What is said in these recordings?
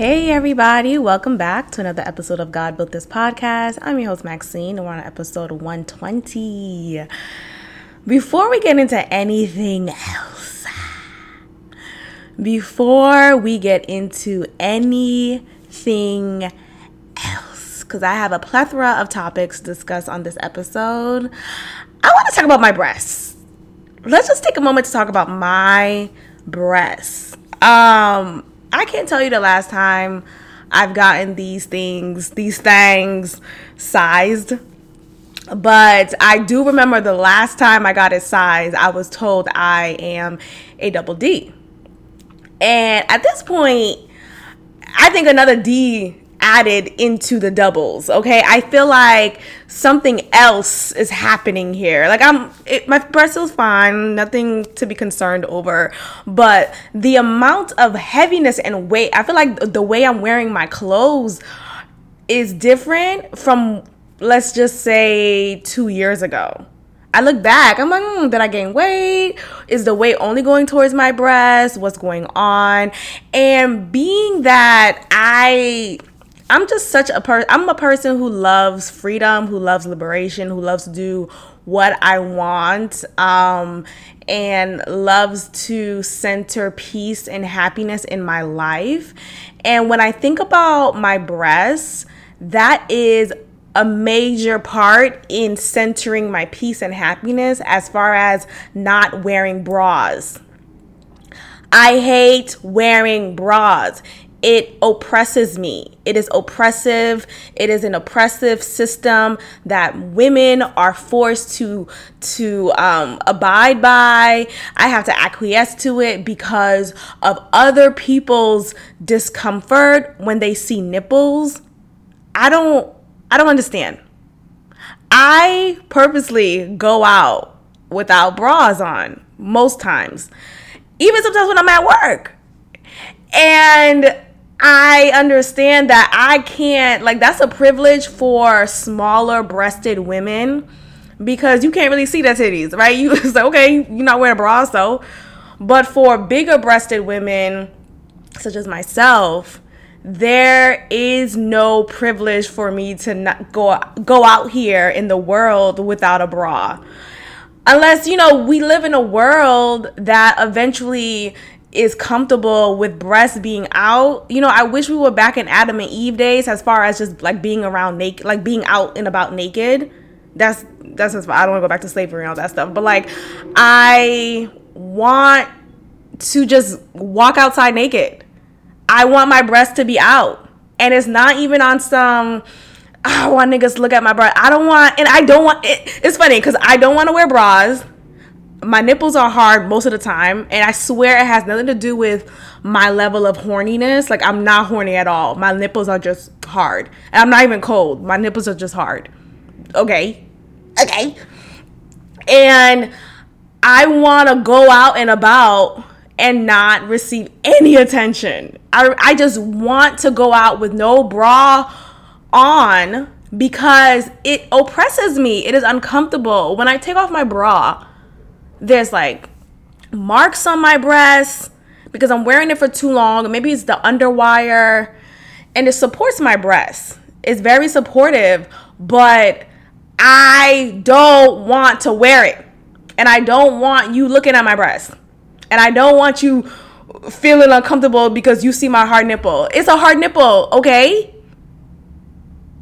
Hey, everybody, welcome back to another episode of God Built This Podcast. I'm your host, Maxine, and we're on episode 120. Before we get into anything else, before we get into anything else, because I have a plethora of topics to discuss on this episode, I want to talk about my breasts. Let's just take a moment to talk about my breasts. Um, I can't tell you the last time I've gotten these things, these things sized. But I do remember the last time I got it sized, I was told I am a double D. And at this point, I think another D added into the doubles. Okay, I feel like something else is happening here. Like I'm, it, my breast is fine, nothing to be concerned over, but the amount of heaviness and weight. I feel like the way I'm wearing my clothes is different from, let's just say, two years ago. I look back, I'm like, mm, did I gain weight? Is the weight only going towards my breast? What's going on? And being that I I'm just such a person. I'm a person who loves freedom, who loves liberation, who loves to do what I want, um, and loves to center peace and happiness in my life. And when I think about my breasts, that is a major part in centering my peace and happiness as far as not wearing bras. I hate wearing bras it oppresses me. It is oppressive. It is an oppressive system that women are forced to to um, abide by. I have to acquiesce to it because of other people's discomfort when they see nipples. I don't. I don't understand. I purposely go out without bras on most times, even sometimes when I'm at work. And I understand that I can't, like, that's a privilege for smaller breasted women because you can't really see their titties, right? You say, okay, you're not wearing a bra, so. But for bigger breasted women, such as myself, there is no privilege for me to not go go out here in the world without a bra unless you know we live in a world that eventually is comfortable with breasts being out. You know, I wish we were back in Adam and Eve days as far as just like being around naked, like being out and about naked. That's that's just I don't want to go back to slavery and all that stuff. But like I want to just walk outside naked. I want my breasts to be out. And it's not even on some oh, I want niggas to look at my breast. I don't want and I don't want it, it's funny because I don't want to wear bras my nipples are hard most of the time and i swear it has nothing to do with my level of horniness. Like i'm not horny at all. My nipples are just hard. And i'm not even cold. My nipples are just hard. Okay. Okay. And i want to go out and about and not receive any attention. I, I just want to go out with no bra on because it oppresses me. It is uncomfortable. When i take off my bra there's like marks on my breasts because I'm wearing it for too long. Maybe it's the underwire and it supports my breasts. It's very supportive, but I don't want to wear it. And I don't want you looking at my breasts. And I don't want you feeling uncomfortable because you see my hard nipple. It's a hard nipple, okay?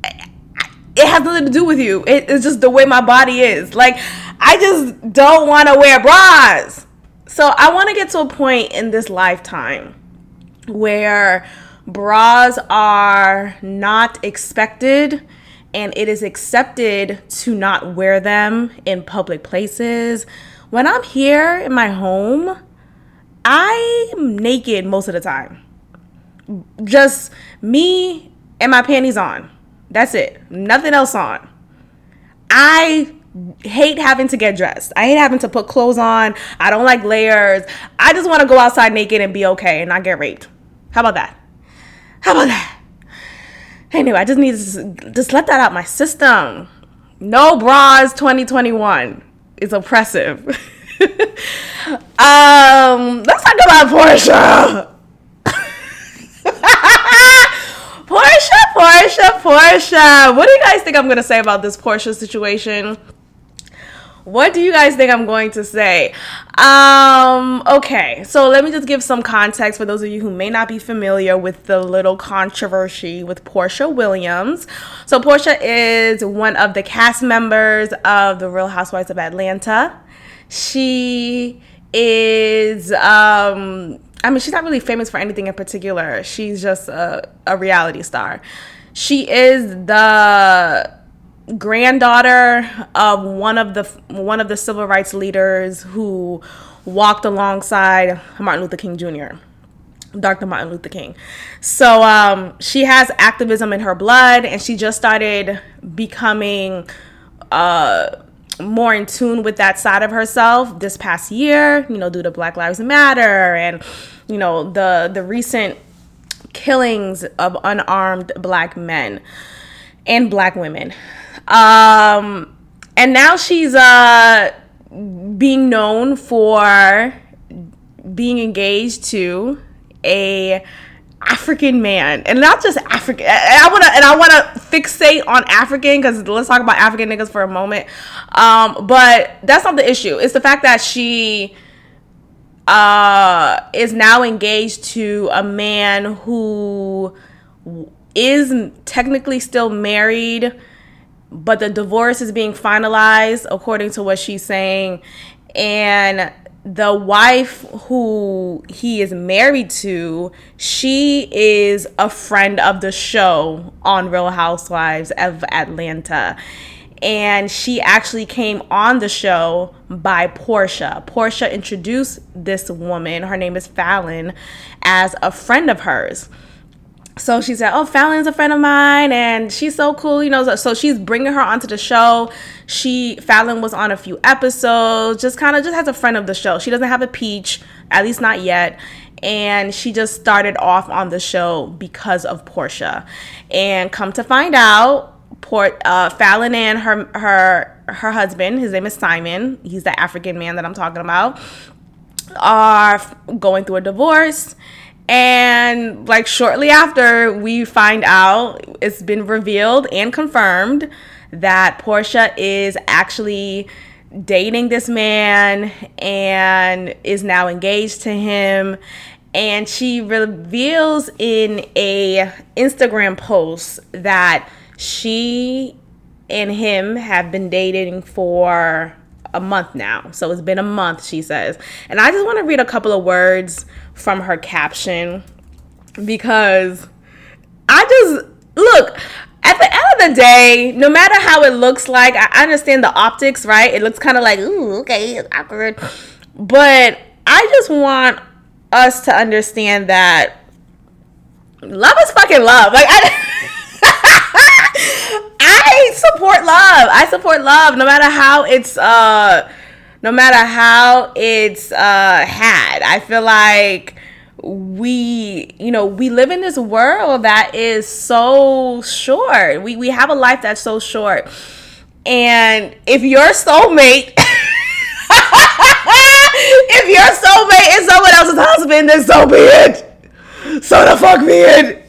It has nothing to do with you. it's just the way my body is. Like, I just don't want to wear bras. So I want to get to a point in this lifetime where bras are not expected and it is accepted to not wear them in public places. When I'm here in my home, I'm naked most of the time. Just me and my panties on. That's it. Nothing else on. I hate having to get dressed. I hate having to put clothes on. I don't like layers. I just want to go outside naked and be okay and not get raped. How about that? How about that? Anyway, I just need to just let that out my system. No bras 2021 is oppressive. um, let's talk about Porsha. Porsha, Porsha, Porsha. What do you guys think I'm gonna say about this Porsha situation? What do you guys think I'm going to say? Um, okay, so let me just give some context for those of you who may not be familiar with the little controversy with Porsha Williams. So, Porsha is one of the cast members of The Real Housewives of Atlanta. She is, um, I mean, she's not really famous for anything in particular. She's just a, a reality star. She is the granddaughter of one of the one of the civil rights leaders who walked alongside Martin Luther King Jr. Dr. Martin Luther King. So um, she has activism in her blood, and she just started becoming uh, more in tune with that side of herself this past year. You know, due to Black Lives Matter and you know the the recent killings of unarmed Black men and Black women. Um, and now she's uh, being known for being engaged to a African man, and not just African. I want to, and I want to fixate on African because let's talk about African niggas for a moment. Um, but that's not the issue. It's the fact that she uh, is now engaged to a man who is technically still married but the divorce is being finalized according to what she's saying. And the wife who he is married to she is a friend of the show on real housewives of atlanta. And she actually came on the show by Porsha. Porsha introduced this woman, her name is Falynn, as a friend of hers so she said, "Oh, Falynn's a friend of mine, and she's so cool, you know." So she's bringing her onto the show. She Falynn was on a few episodes, just kind of just has a friend of the show. She doesn't have a peach, at least not yet, and she just started off on the show because of Porsha, And come to find out, Port uh, Falynn and her her her husband, his name is Simon. He's the African man that I'm talking about, are going through a divorce and like shortly after, we find out it's been revealed and confirmed that Porsha is actually dating this man and is now engaged to him. And she reveals in a Instagram post that she and him have been dating for a month now. So it's been a month, she says. And I just want to read a couple of words from her caption because I just look at the end of the day, no matter how it looks like, I understand the optics, right? It looks kind of like, ooh, okay, it's awkward. But I just want us to understand that love is fucking love. Like I I support love. I support love no matter how it's uh no matter how it's uh had. I feel like we you know we live in this world that is so short we we have a life that's so short and if your soulmate if your soulmate is someone else's husband then so be it so the fuck be it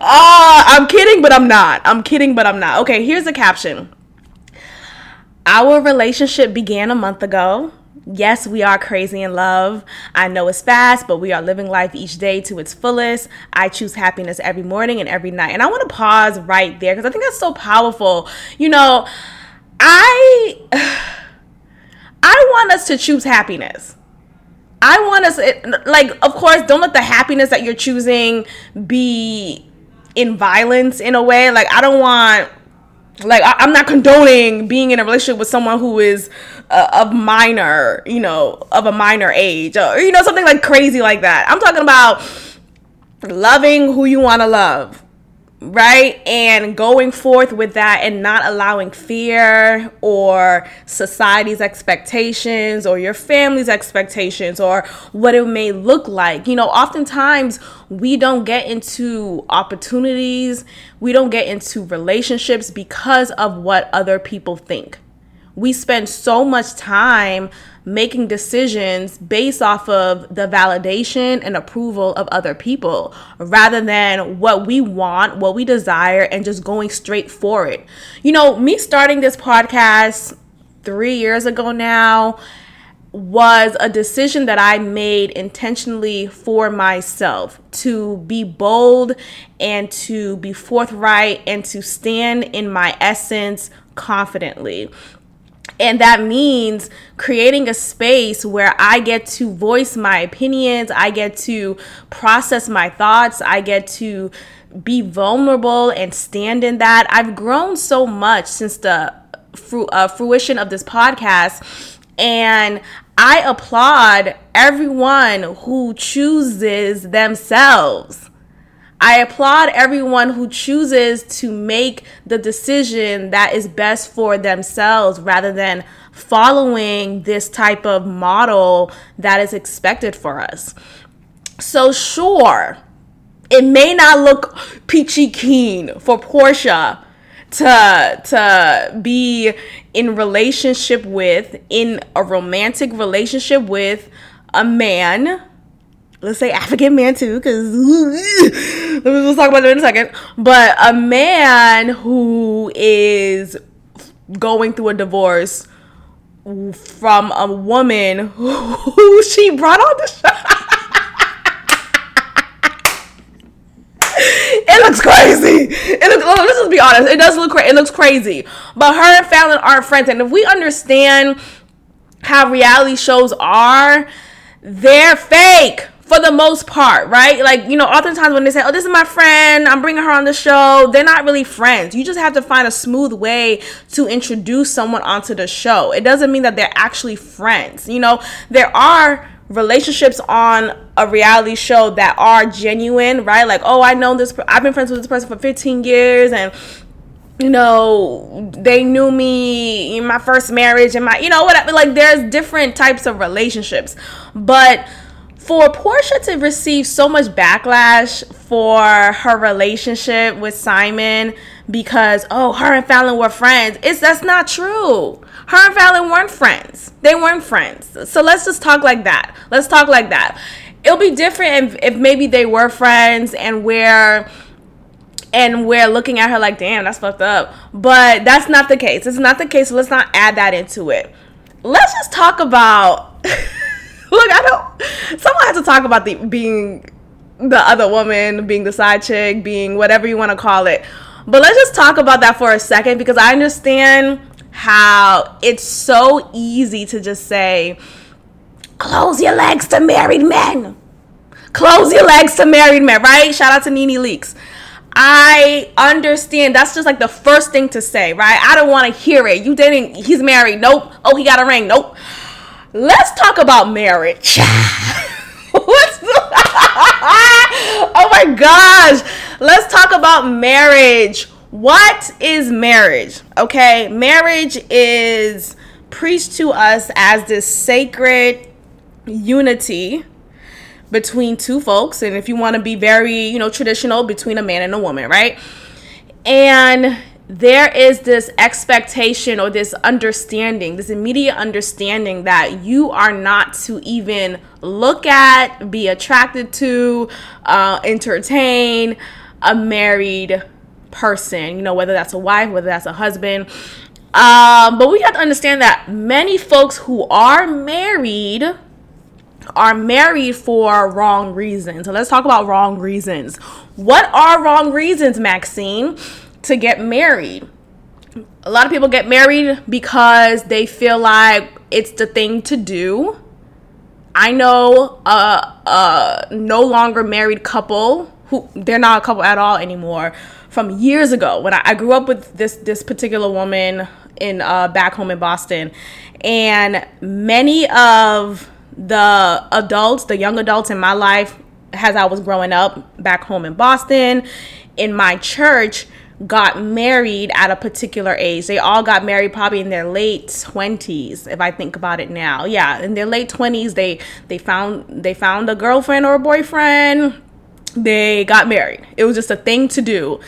uh, i'm kidding but i'm not i'm kidding but i'm not okay here's the caption our relationship began a month ago Yes, we are crazy in love. I know it's fast, but we are living life each day to its fullest. I choose happiness every morning and every night. And I want to pause right there because I think that's so powerful. You know, I I want us to choose happiness. I want us like of course don't let the happiness that you're choosing be in violence in a way. Like I don't want like I, am not condoning being in a relationship with someone who is uh, of minor, you know, of a minor age, or you know, something like crazy like that. I'm talking about loving who you want to love, right? And going forth with that and not allowing fear or society's expectations or your family's expectations or what it may look like. You know, oftentimes we don't get into opportunities, we don't get into relationships because of what other people think we spend so much time making decisions based off of the validation and approval of other people rather than what we want, what we desire, and just going straight for it. You know, me starting this podcast three years ago now was a decision that I made intentionally for myself to be bold and to be forthright and to stand in my essence confidently. And that means creating a space where I get to voice my opinions, I get to process my thoughts, I get to be vulnerable and stand in that. I've grown so much since the fru- uh, fruition of this podcast. And I applaud everyone who chooses themselves I applaud everyone who chooses to make the decision that is best for themselves rather than following this type of model that is expected for us. So, sure, it may not look peachy keen for Porsha to to be in relationship with in a romantic relationship with a man let's say African man too, because we'll talk about it in a second. But a man who is going through a divorce from a woman who she brought on the show. it looks crazy. It looks. Let's just be honest. It does look crazy. It looks crazy. But her and Falynn aren't friends, and if we understand how reality shows are, they're fake for the most part, right? Like, you know, oftentimes when they say, oh, this is my friend, I'm bringing her on the show, they're not really friends. You just have to find a smooth way to introduce someone onto the show. It doesn't mean that they're actually friends. You know, there are relationships on a reality show that are genuine, right? Like, oh, I know this, I've been friends with this person for 15 years and you know, they knew me in my first marriage and my, you know, whatever. Like, there's different types of relationships. But for Porsha to receive so much backlash for her relationship with Simon because oh her and Falynn were friends, it's that's not true. Her and Falynn weren't friends. They weren't friends. So let's just talk like that. Let's talk like that. It'll be different if, if maybe they were friends and we're and we're looking at her like, damn, that's fucked up. But that's not the case. It's not the case. So let's not add that into it. Let's just talk about Look, I don't. Someone has to talk about the being the other woman, being the side chick, being whatever you want to call it. But let's just talk about that for a second because I understand how it's so easy to just say, close your legs to married men. Close your legs to married men, right? Shout out to Nene Leakes. I understand. That's just like the first thing to say, right? I don't want to hear it. You didn't, he's married. Nope. Oh, he got a ring. Nope. Let's talk about marriage. What's the- oh my gosh. Let's talk about marriage. What is marriage? Okay, marriage is preached to us as this sacred unity between two folks and if you want to be very, you know, traditional between a man and a woman, right? And there is this expectation or this understanding, this immediate understanding that you are not to even look at, be attracted to, uh, entertain a married person, you know, whether that's a wife, whether that's a husband. Um, but we have to understand that many folks who are married are married for wrong reasons. So let's talk about wrong reasons. What are wrong reasons, Maxine? To get married. A lot of people get married because they feel like it's the thing to do. I know a, a no longer married couple who they're not a couple at all anymore from years ago when I, I grew up with this this particular woman in uh, back home in Boston, and many of the adults, the young adults in my life, as I was growing up back home in Boston, in my church, got married at a particular age. They all got married probably in their late 20s if I think about it now. Yeah, in their late 20s they they found they found a girlfriend or a boyfriend. They got married. It was just a thing to do.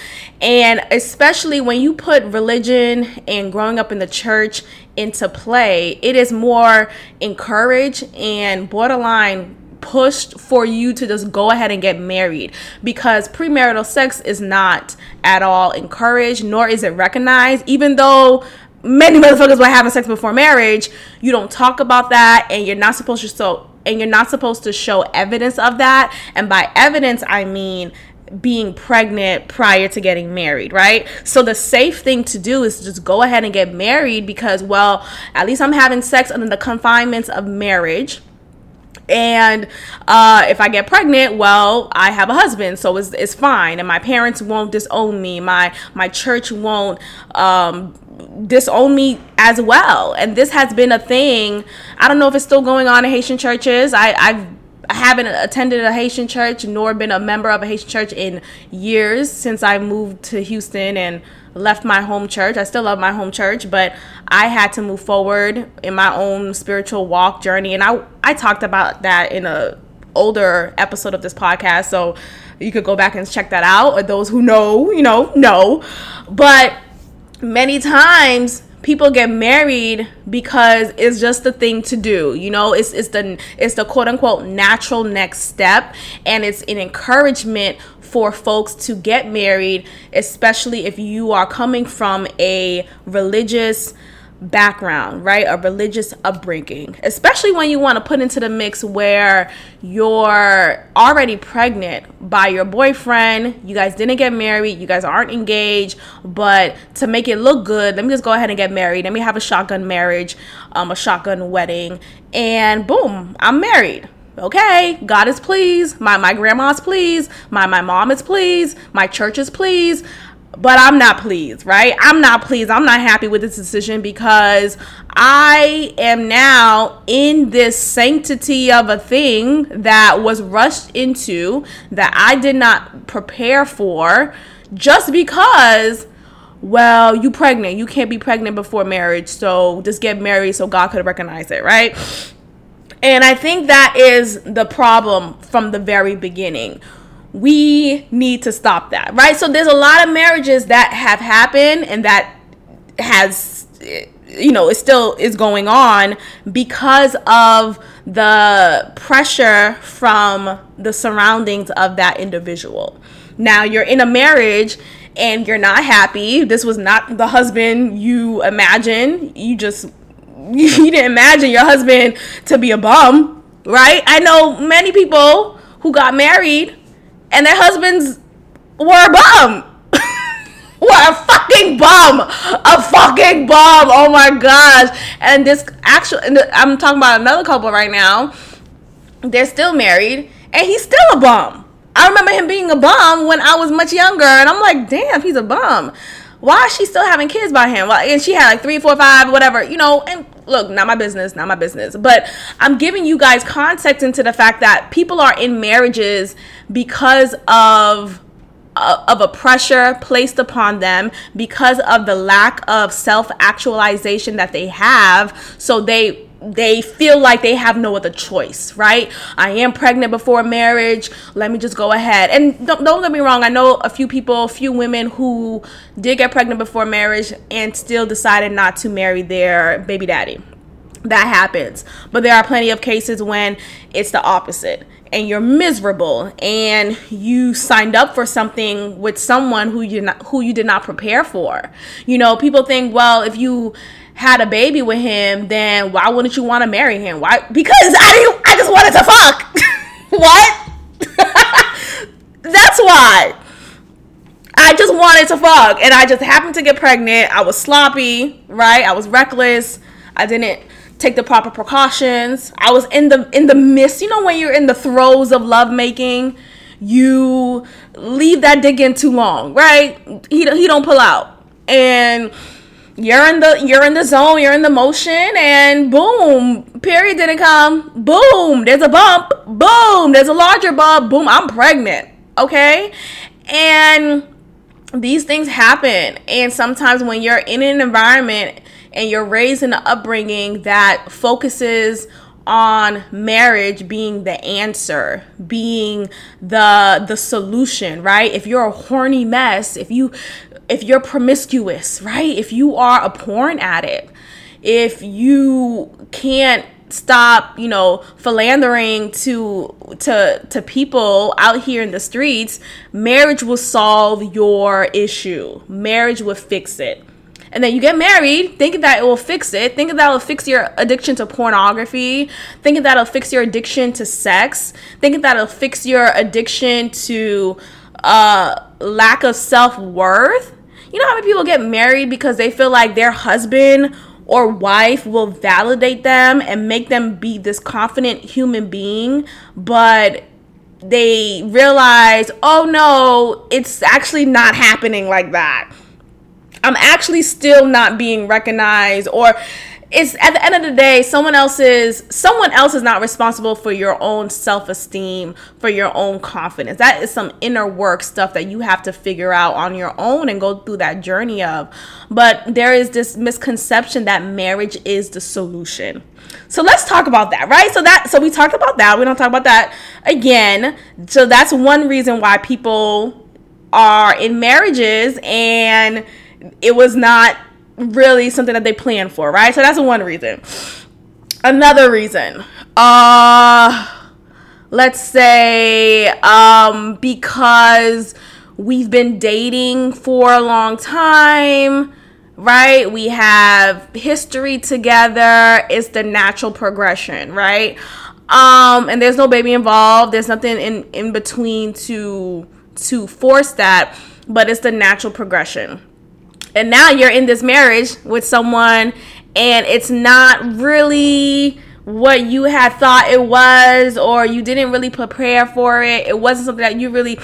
And especially when you put religion and growing up in the church into play. It is more encouraged and borderline pushed for you to just go ahead and get married because premarital sex is not at all encouraged nor is it recognized. Even though many motherfuckers were having sex before marriage you don't talk about that and you're not supposed to show and you're not supposed to show evidence of that. And by evidence i mean being pregnant prior to getting married, right? So the safe thing to do is just go ahead and get married because, well, at least I'm having sex under the confinements of marriage and uh, if I get pregnant, well, I have a husband, so it's, it's fine, and my parents won't disown me. My my church won't um, disown me as well. And this has been a thing. I don't know if it's still going on in Haitian churches. I, I've I haven't attended a Haitian church nor been a member of a Haitian church in years since I moved to Houston and left my home church. I still love my home church, but I had to move forward in my own spiritual walk journey and I I talked about that in a older episode of this podcast. So you could go back and check that out or those who know, you know, know. But many times people get married because it's just the thing to do you know it's, it's the it's the quote unquote natural next step and it's an encouragement for folks to get married especially if you are coming from a religious background, right? A religious upbringing, especially when you want to put into the mix where you're already pregnant by your boyfriend, you guys didn't get married, you guys aren't engaged, but to make it look good, let me just go ahead and get married. Let me have a shotgun marriage, um, a shotgun wedding, and boom, I'm married okay god is pleased my my grandma's pleased my my mom is pleased my church is pleased but I'm not pleased, right? I'm not pleased. I'm not happy with this decision because I am now in this sanctity of a thing that was rushed into that I did not prepare for just because well, you pregnant. You can't be pregnant before marriage, so just get married so God could recognize it, right? And I think that is the problem from the very beginning we need to stop that, right? So there's a lot of marriages that have happened and that has you know, it still is going on because of the pressure from the surroundings of that individual. Now, you're in a marriage and you're not happy. This was not the husband you imagine. You just you didn't imagine your husband to be a bum, right? I know many people who got married and their husbands were a bum. were a fucking bum. A fucking bum. Oh my gosh. And this actual, I'm talking about another couple right now. They're still married, and he's still a bum. I remember him being a bum when I was much younger, and I'm like, damn, he's a bum. Why is she still having kids by him? Well, and she had like three, four, five, whatever, you know. And look, not my business, not my business. But I'm giving you guys context into the fact that people are in marriages because of uh, of a pressure placed upon them because of the lack of self-actualization that they have so they they feel like they have no other choice, right? I am pregnant before marriage. Let me just go ahead. And don't, don't get me wrong, I know a few people, a few women who did get pregnant before marriage and still decided not to marry their baby daddy. That happens. But there are plenty of cases when it's the opposite and you're miserable and you signed up for something with someone who you who you did not prepare for. You know, people think, well, if you had a baby with him, then why wouldn't you want to marry him? Why? Because I. I just wanted to fuck. what? That's why. I just wanted to fuck, and I just happened to get pregnant. I was sloppy, right? I was reckless. I didn't take the proper precautions. I was in the in the midst. You know when you're in the throes of lovemaking, you leave that dick in too long, right? He he don't pull out, and you're in the you're in the zone, you're in the motion, and boom, period didn't come. Boom, there's a bump. Boom, there's a larger bump. Boom, I'm pregnant. Okay, and these things happen, and sometimes when you're in an environment and you're raised in an upbringing that focuses on marriage being the answer being the the solution right if you're a horny mess if you if you're promiscuous, right? If you are a porn addict, if you can't stop you know philandering to to to people out here in the streets marriage will solve your issue. Marriage will fix it. And then you get married thinking that it will fix it. Thinking that it'll fix your addiction to pornography. Thinking that it'll fix your addiction to sex. Thinking that it'll fix your addiction to uh lack of self-worth you know how many people get married because they feel like their husband or wife will validate them and make them be this confident human being, but they realize, oh no, it's actually not happening like that. I'm actually still not being recognized or it's at the end of the day someone else is someone else is not responsible for your own self-esteem for your own confidence. That is some inner work stuff that you have to figure out on your own and go through that journey of. But there is this misconception that marriage is the solution. So let's talk about that right? So that so we talked about that. We don't talk about that again. So that's one reason why people are in marriages and it was not really something that they plan for, right? So that's one reason. Another reason, uh, let's say, um, because we've been dating for a long time, right? We have history together. It's the natural progression, right? Um, and there's no baby involved. There's nothing in in between to to force that, but it's the natural progression and now you're in this marriage with someone and it's not really what you had thought it was or you didn't really prepare for it. It wasn't something that you really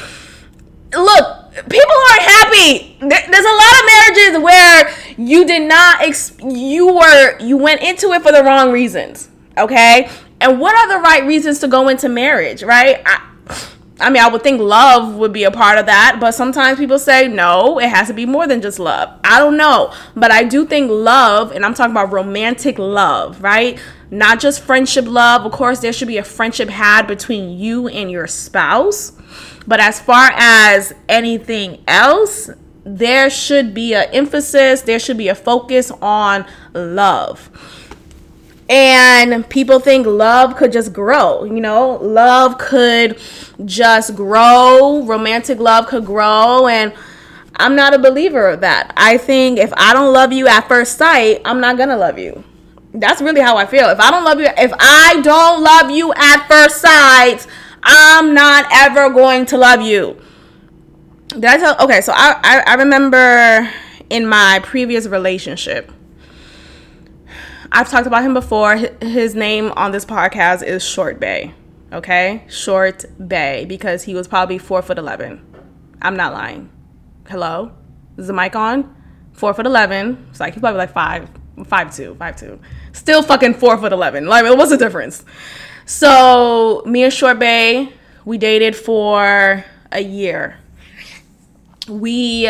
look people aren't happy. There's a lot of marriages where you did not ex- you were you went into it for the wrong reasons okay? And what are the right reasons to go into marriage right? I, I mean, I would think love would be a part of that, but sometimes people say no, it has to be more than just love. I don't know, but I do think love, and I'm talking about romantic love, right? Not just friendship love. Of course, there should be a friendship had between you and your spouse, but as far as anything else, there should be an emphasis, there should be a focus on love and people think love could just grow you know? Love could just grow. Romantic love could grow. And i'm not a believer of that. I think if i don't love you at first sight i'm not gonna love you. That's really how i feel. If i don't love you if i don't love you at first sight i'm not ever going to love you. Did i tell okay so i i, I remember in my previous relationship I've talked about him before. His name on this podcast is Short Bay. Okay? Short Bay because he was probably four foot 11. I'm not lying. Hello? Is the mic on? Four foot 11. It's like he's probably like five, five two, five two. Still fucking four foot 11. Like, what's the difference? So, me and Short Bay, we dated for a year. We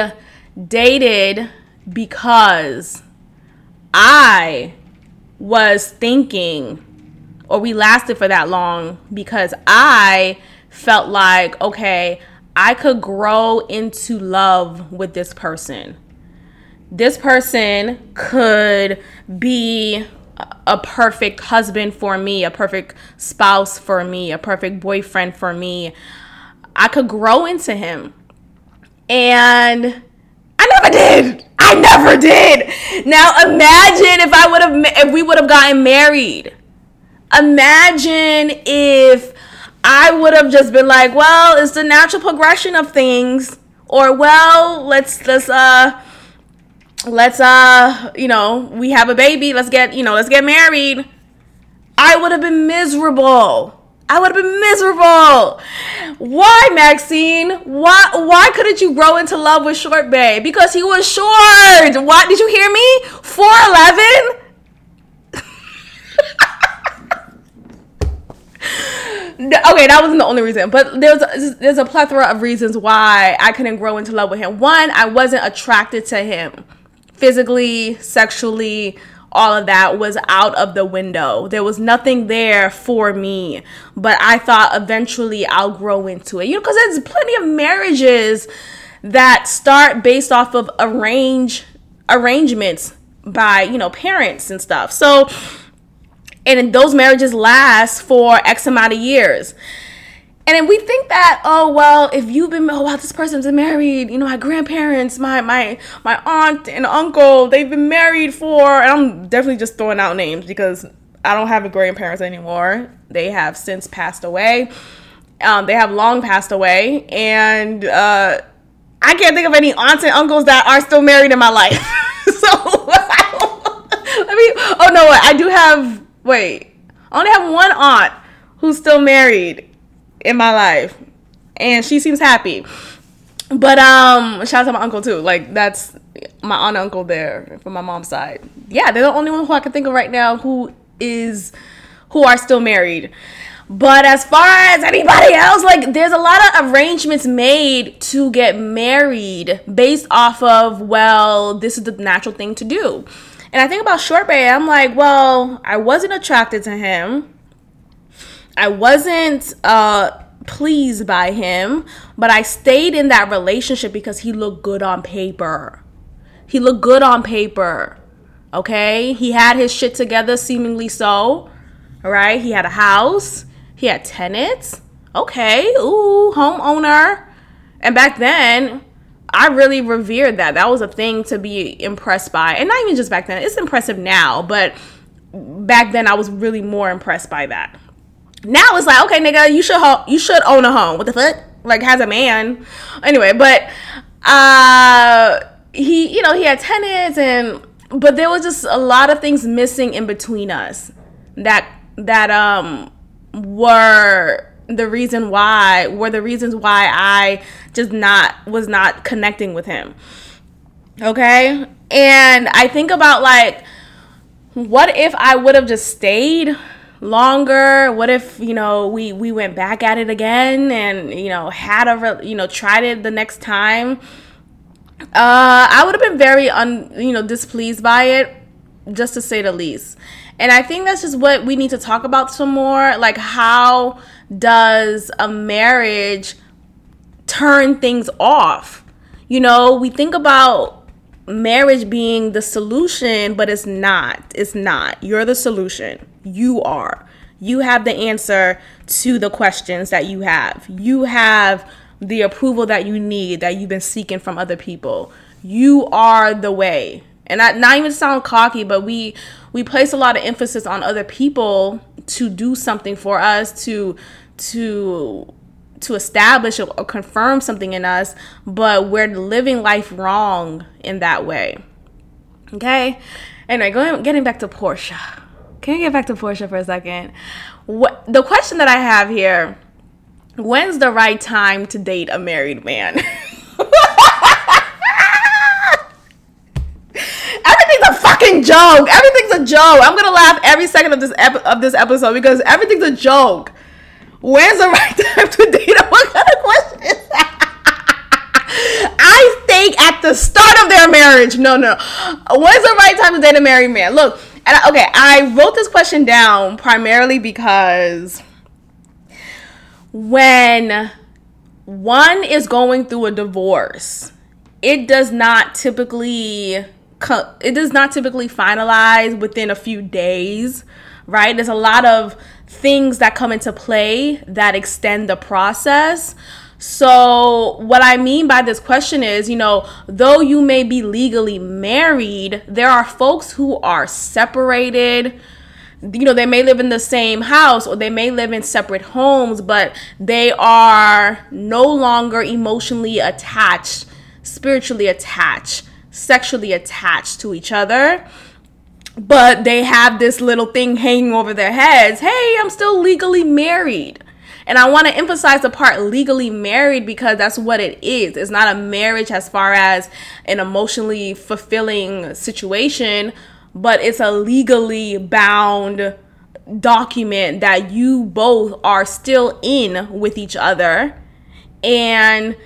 dated because I was thinking, or we lasted for that long because I felt like, okay, I could grow into love with this person. This person could be a perfect husband for me, a perfect spouse for me, a perfect boyfriend for me. I could grow into him. And I never did. Never did. Now imagine if I would have if we would have gotten married. Imagine if I would have just been like, well, it's the natural progression of things or well, let's let's uh let's uh you know, we have a baby, let's get, you know, let's get married. I would have been miserable. I would have been miserable. Why, Maxine? Why why couldn't you grow into love with Short Bay? Because he was short. What did you hear me? 4'11? okay, that wasn't the only reason, but there's there's a plethora of reasons why I couldn't grow into love with him. One, I wasn't attracted to him physically, sexually, all of that was out of the window. There was nothing there for me. But I thought eventually I'll grow into it. You know, because there's plenty of marriages that start based off of arrange arrangements by you know parents and stuff. So and those marriages last for X amount of years. And then we think that, oh well, if you've been oh wow, this person's been married, you know, my grandparents, my my my aunt and uncle, they've been married for and I'm definitely just throwing out names because I don't have grandparents anymore. They have since passed away. Um, they have long passed away, and uh, I can't think of any aunts and uncles that are still married in my life. so let me. Oh no, I do have. Wait, I only have one aunt who's still married in my life, and she seems happy. But um, shout out to my uncle too. Like that's my aunt and uncle there from my mom's side. Yeah, they're the only one who I can think of right now who is who are still married. But as far as anybody else, like there's a lot of arrangements made to get married based off of, well, this is the natural thing to do. And I think about Short Bay, I'm like, well, I wasn't attracted to him. I wasn't uh pleased by him, but I stayed in that relationship because he looked good on paper. He looked good on paper. Okay? He had his shit together, seemingly so. All right? He had a house, he had tenants. Okay, ooh, homeowner. And back then, I really revered that. That was a thing to be impressed by. And not even just back then, it's impressive now, but back then I was really more impressed by that. Now it's like, okay, nigga, you should ho- you should own a home. What the fuck? Like has a man. Anyway, but uh he, you know, he had tenants and but there was just a lot of things missing in between us that that um were the reason why were the reasons why I just not was not connecting with him. Okay? And I think about like what if I would have just stayed longer? What if, you know, we we went back at it again and, you know, had a you know, tried it the next time? Uh, I would have been very un, you know, displeased by it, just to say the least. And I think that's just what we need to talk about some more. Like, how does a marriage turn things off? You know, we think about marriage being the solution, but it's not. It's not. You're the solution. You are. You have the answer to the questions that you have. You have the approval that you need that you've been seeking from other people. You are the way. And not, not even sound cocky, but we we place a lot of emphasis on other people to do something for us to to to establish or, or confirm something in us, but we're living life wrong in that way. Okay? Anyway, going getting back to Porsha. Can we get back to Porsha for a second? What the question that I have here when's the right time to date a married man? everything's a fucking joke. Everything's a joke. I'm gonna laugh every second of this ep- of this episode because everything's a joke. When's the right time to date? What kind of question is that? I think at the start of their marriage. No, no. When's the right time to date a married man? Look, and okay, I wrote this question down primarily because when one is going through a divorce, it does not typically it does not typically finalize within a few days, right? There's a lot of things that come into play that extend the process. So, what I mean by this question is, you know, though you may be legally married, there are folks who are separated, you know they may live in the same house or they may live in separate homes but they are no longer emotionally attached spiritually attached sexually attached to each other. But they have this little thing hanging over their heads. Hey i'm still legally married and I want to emphasize the part legally married because that's what it is. It's not a marriage as far as an emotionally fulfilling situation, but it's a legally bound document that you both are still in with each other. And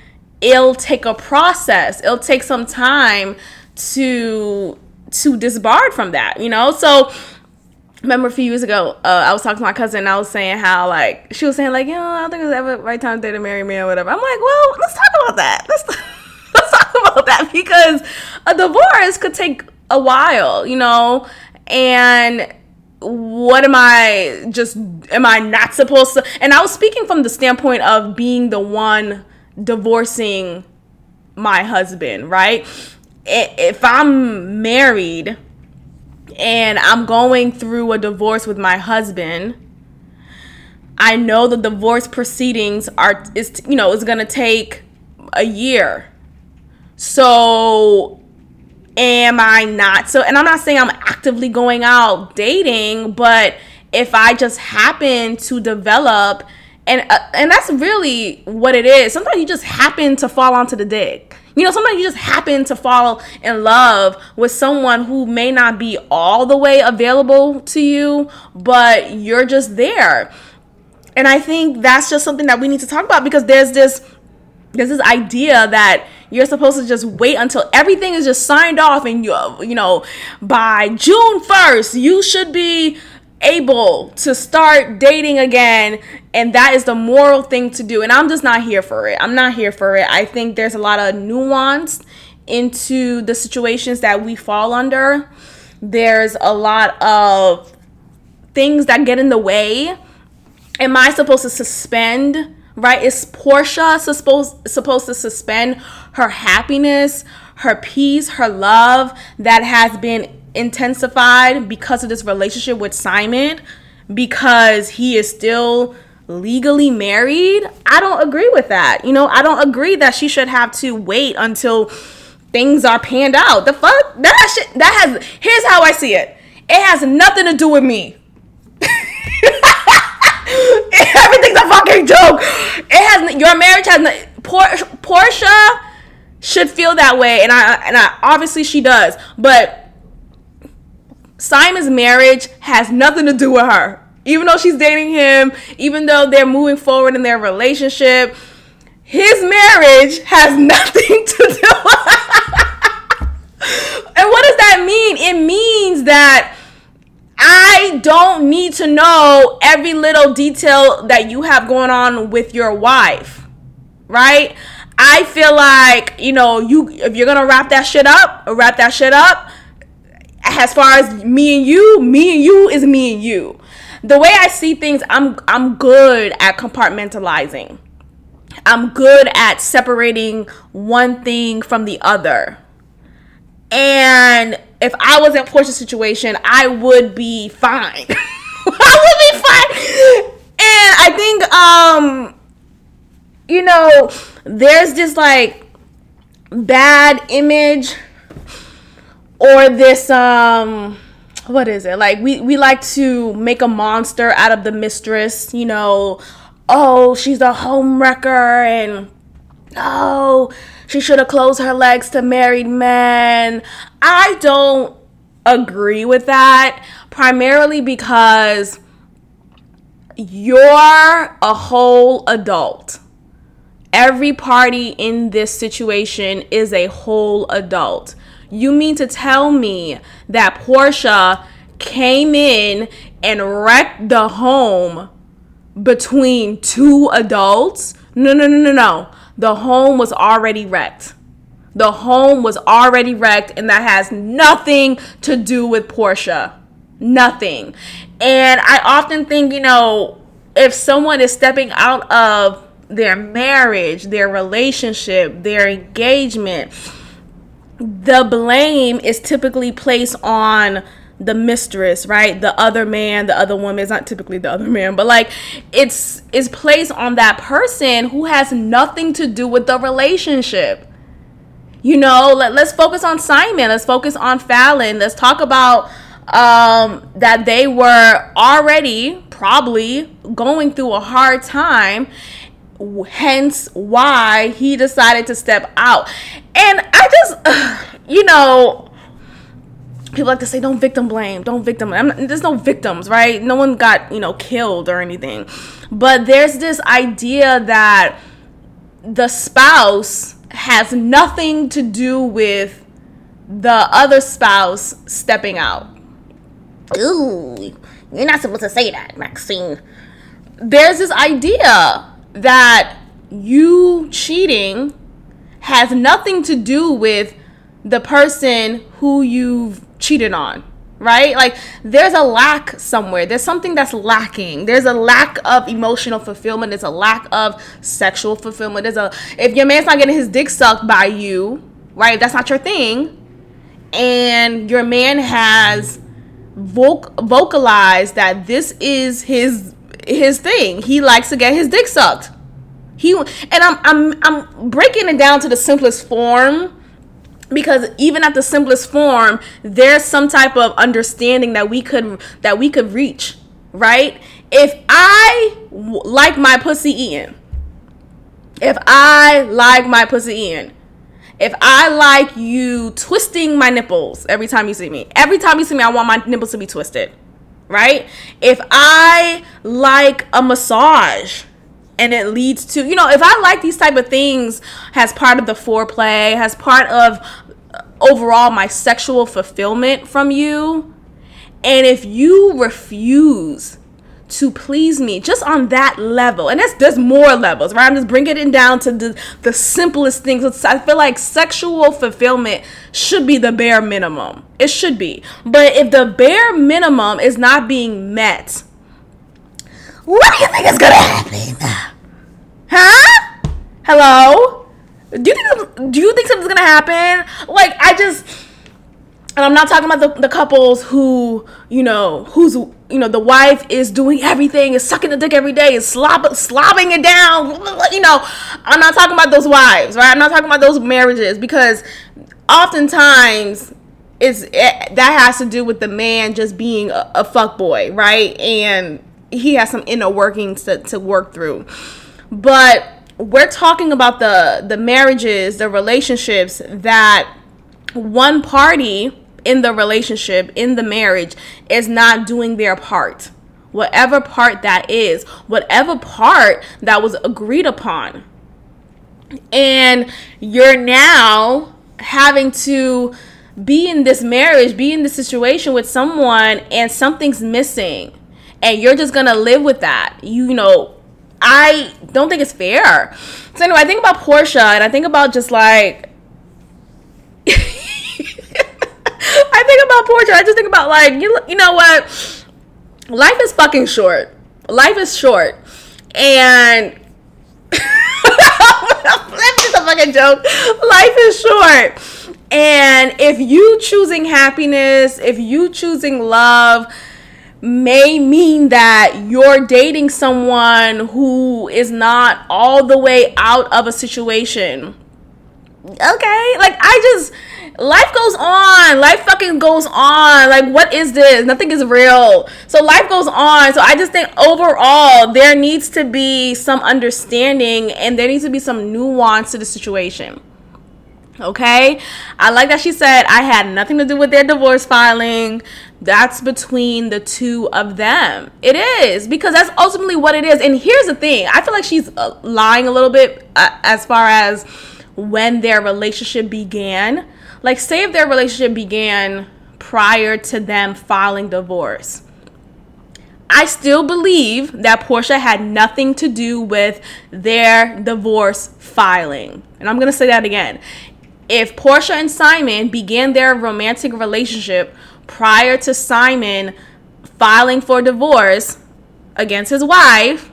it'll take a process. It'll take some time to to disbarred from that you know? So remember a few years ago uh, i was talking to my cousin and i was saying how like she was saying like you know i don't think it's ever the right time to date a married man or whatever. I'm like well let's talk about that. Let's let's talk about that because a divorce could take a while, you know, and what am I just am I not supposed to and I was speaking from the standpoint of being the one divorcing my husband, right? If I'm married and I'm going through a divorce with my husband, I know the divorce proceedings are is you know, is going to take a year. So am I not? So, and I'm not saying I'm actively going out dating, but if I just happen to develop, and uh, and that's really what it is. Sometimes you just happen to fall onto the dick. You know, sometimes you just happen to fall in love with someone who may not be all the way available to you, but you're just there. And I think that's just something that we need to talk about because there's this there's this idea that you're supposed to just wait until everything is just signed off and you you know by June 1st you should be able to start dating again and that is the moral thing to do and I'm just not here for it. I'm not here for it. I think there's a lot of nuance into the situations that we fall under. There's a lot of things that get in the way. Am I supposed to suspend right? Is Porsha supposed supposed to suspend her happiness, her peace, her love that has been intensified because of this relationship with Simon because he is still legally married? I don't agree with that. You know, I don't agree that she should have to wait until things are panned out. The fuck that shit that has here's how I see it. It has nothing to do with me. Everything's a fucking joke. It has your marriage has Por- Porsha should feel that way, and I and I obviously she does, but Simon's marriage has nothing to do with her. Even though she's dating him, even though they're moving forward in their relationship, his marriage has nothing to do with And what does that mean? It means that I don't need to know every little detail that you have going on with your wife, right? I feel like, you know, you if you're going to wrap that shit up, wrap that shit up. As far as me and you, me and you is me and you. The way I see things, I'm I'm good at compartmentalizing. I'm good at separating one thing from the other. And if I was in Porsha's situation, I would be fine. I would be fine. And I think um you know, there's this like bad image or this um what is it? Like we we like to make a monster out of the mistress, you know, oh, she's a home wrecker and oh, she should have closed her legs to married men. I don't agree with that primarily because you're a whole adult. Every party in this situation is a whole adult. You mean to tell me that Porsha came in and wrecked the home between two adults? No, no, no, no, no. The home was already wrecked. The home was already wrecked, and that has nothing to do with Porsha. Nothing. And I often think, you know, if someone is stepping out of their marriage, their relationship, their engagement, the blame is typically placed on the mistress, right? The other man, the other woman is not typically the other man, but like it's it's placed on that person who has nothing to do with the relationship. You know, let, let's focus on Simon. Let's focus on Falynn. Let's talk about um, that they were already probably going through a hard time. Hence, why he decided to step out. And I just, you know, people like to say don't victim blame don't victim not, there's no victims right no one got you know killed or anything but there's this idea that the spouse has nothing to do with the other spouse stepping out. Ooh, you're not supposed to say that, Maxine. There's this idea that you cheating has nothing to do with the person who you've cheated on right? Like there's a lack somewhere. There's something that's lacking. There's a lack of emotional fulfillment. There's a lack of sexual fulfillment. There's a if your man's not getting his dick sucked by you, right? If that's not your thing, and your man has voc- vocalized that this is his his thing. He likes to get his dick sucked. He and I'm I'm I'm breaking it down to the simplest form because even at the simplest form there's some type of understanding that we could that we could reach right if i w- like my pussy eaten if i like my pussy eaten if i like you twisting my nipples every time you see me every time you see me i want my nipples to be twisted right? If i like a massage and it leads to you know if i like these type of things as part of the foreplay as part of uh, overall my sexual fulfillment from you and if you refuse to please me just on that level and that's there's more levels right i'm just bringing it down to the, the simplest things i feel like sexual fulfillment should be the bare minimum it should be but if the bare minimum is not being met what do you think is gonna happen? Huh? Hello? Do you think do you think something's gonna happen? Like I just and I'm not talking about the, the couples who, you know, who's you know, the wife is doing everything, is sucking the dick every day, is slob slobbing it down. You know, I'm not talking about those wives, right? I'm not talking about those marriages because oftentimes it's it, that has to do with the man just being a, a fuck boy, right? And he has some inner workings to, to work through. But we're talking about the the marriages, the relationships that one party in the relationship, in the marriage is not doing their part. Whatever part that is, whatever part that was agreed upon. And you're now having to be in this marriage, be in this situation with someone and something's missing and you're just gonna live with that. You know, I don't think it's fair. So anyway, I think about Porsha and I think about just like I think about Porsha. I just think about like you you know what? Life is fucking short. Life is short. And this is a fucking joke. Life is short. And if you choosing happiness, if you choosing love, may mean that you're dating someone who is not all the way out of a situation. Okay? Like, I just. Life goes on. Life fucking goes on. Like, what is this? Nothing is real. So, life goes on. So, I just think overall, there needs to be some understanding and there needs to be some nuance to the situation. Okay? I like that she said I had nothing to do with their divorce filing. That's between the two of them. It is because that's ultimately what it is. And here's the thing I feel like she's uh, lying a little bit uh, as far as when their relationship began. Like, say if their relationship began prior to them filing divorce. I still believe that Porsha had nothing to do with their divorce filing. And I'm going to say that again. If Porsha and Simon began their romantic relationship prior to Simon filing for divorce against his wife,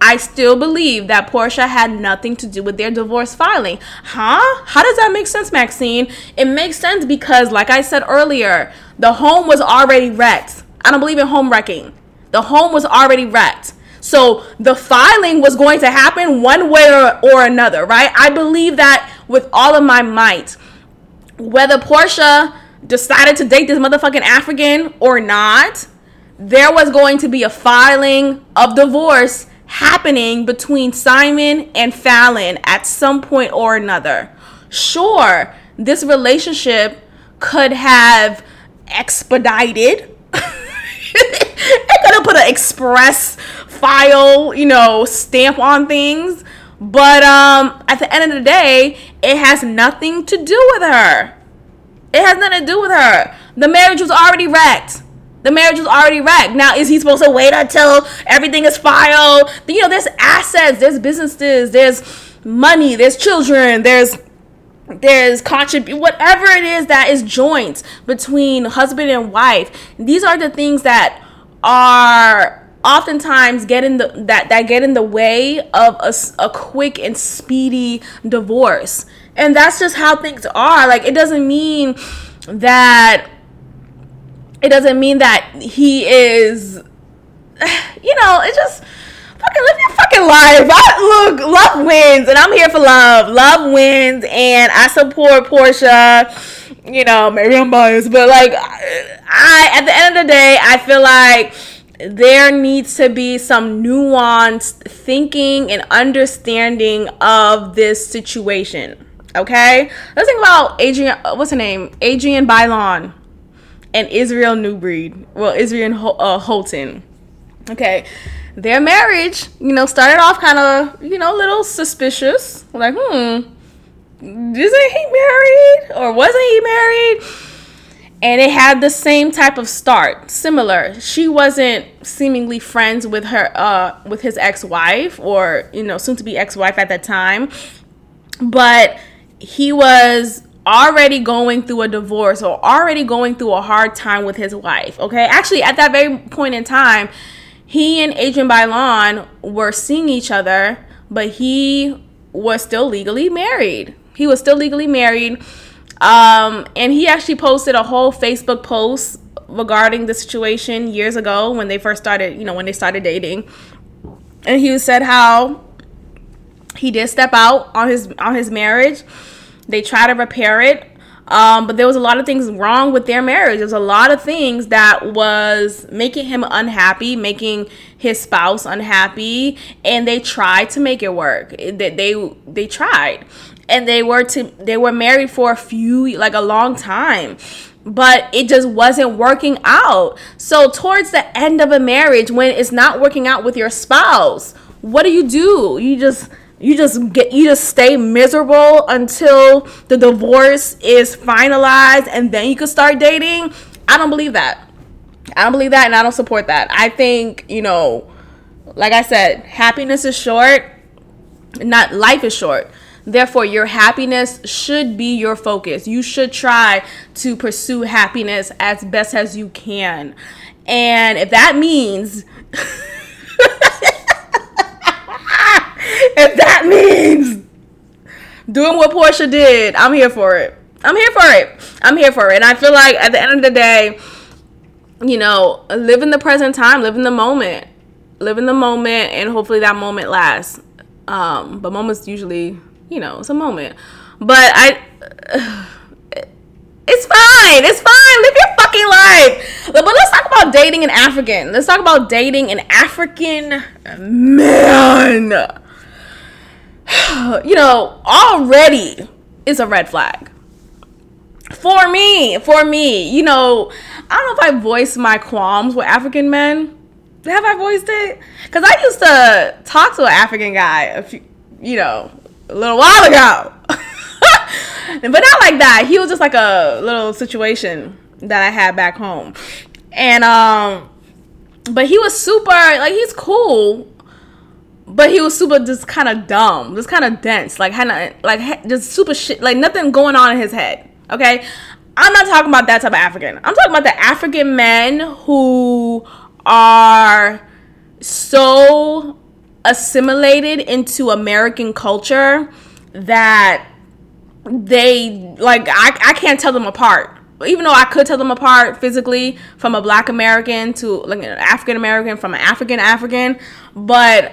I still believe that Porsha had nothing to do with their divorce filing. Huh? How does that make sense, Maxine? It makes sense because, like I said earlier, the home was already wrecked. I don't believe in home wrecking. The home was already wrecked. So the filing was going to happen one way or, or another, right? I believe that with all of my might. Whether Porsha decided to date this motherfucking African or not, there was going to be a filing of divorce happening between Simon and Falynn at some point or another. Sure, this relationship could have expedited. it could have put an express file, you know, stamp on things. But um, at the end of the day, it has nothing to do with her. It has nothing to do with her. The marriage was already wrecked. The marriage was already wrecked. Now, is he supposed to wait until everything is filed? You know, there's assets, there's businesses, there's money, there's children, there's there's contribute whatever it is that is joint between husband and wife these are the things that are oftentimes get in the that that get in the way of a, a quick and speedy divorce and that's just how things are like it doesn't mean that it doesn't mean that he is you know it just fucking live your fucking life. I, look, love wins, and I'm here for love. Love wins, and I support Porsha. You know, maybe I'm biased, but like, I at the end of the day, I feel like there needs to be some nuanced thinking and understanding of this situation. Okay, let's think about Adrienne. What's her name? Adrienne Bailon and Israel New Breed. Well, Israel uh, Houghton. Okay, their marriage, you know, started off kind of, you know, a little suspicious. Like, hmm, isn't he married or wasn't he married? And it had the same type of start, similar. She wasn't seemingly friends with her, uh, with his ex-wife or you know, soon to be ex-wife at that time, but he was already going through a divorce or already going through a hard time with his wife. Okay, actually, at that very point in time he and Adrienne Bailon were seeing each other, but he was still legally married. He was still legally married. Um, and he actually posted a whole Facebook post regarding the situation years ago when they first started, you know, when they started dating. And he said how he did step out on his on his marriage. They try to repair it. Um, but there was a lot of things wrong with their marriage. There's a lot of things that was making him unhappy, making his spouse unhappy, and they tried to make it work. They they, they tried, and they were to they were married for a few like a long time but it just wasn't working out. So, towards the end of a marriage, when it's not working out with your spouse, what do you do? You just you just get you just stay miserable until the divorce is finalized and then you can start dating. I don't believe that. I don't believe that and i don't support that. I think you know like i said happiness is short not life is short. Therefore your happiness should be your focus. You should try to pursue happiness as best as you can. And if that means if that means doing what Porsha did, I'm here for it. I'm here for it. I'm here for it. And I feel like at the end of the day, you know, live in the present time, live in the moment. Live in the moment and hopefully that moment lasts. Um, but moments usually, you know, it's a moment. But I it's fine. It's fine. Live your fucking life. But let's talk about dating an African. Let's talk about dating an African man. you know, already is a red flag. For me, for me, you know, I don't know if I voiced my qualms with African men. Have I voiced it? Because I used to talk to an African guy a few, you know, a little while ago. but not like that. He was just like a little situation that I had back home. And um but he was super like he's cool but he was super just kind of dumb, just kind of dense, like kind of like just super shit, like nothing going on in his head. Okay, I'm not talking about that type of African. I'm talking about the African men who are so assimilated into American culture that they like I, I can't tell them apart even though I could tell them apart physically from a black American to like an African American from an African African, but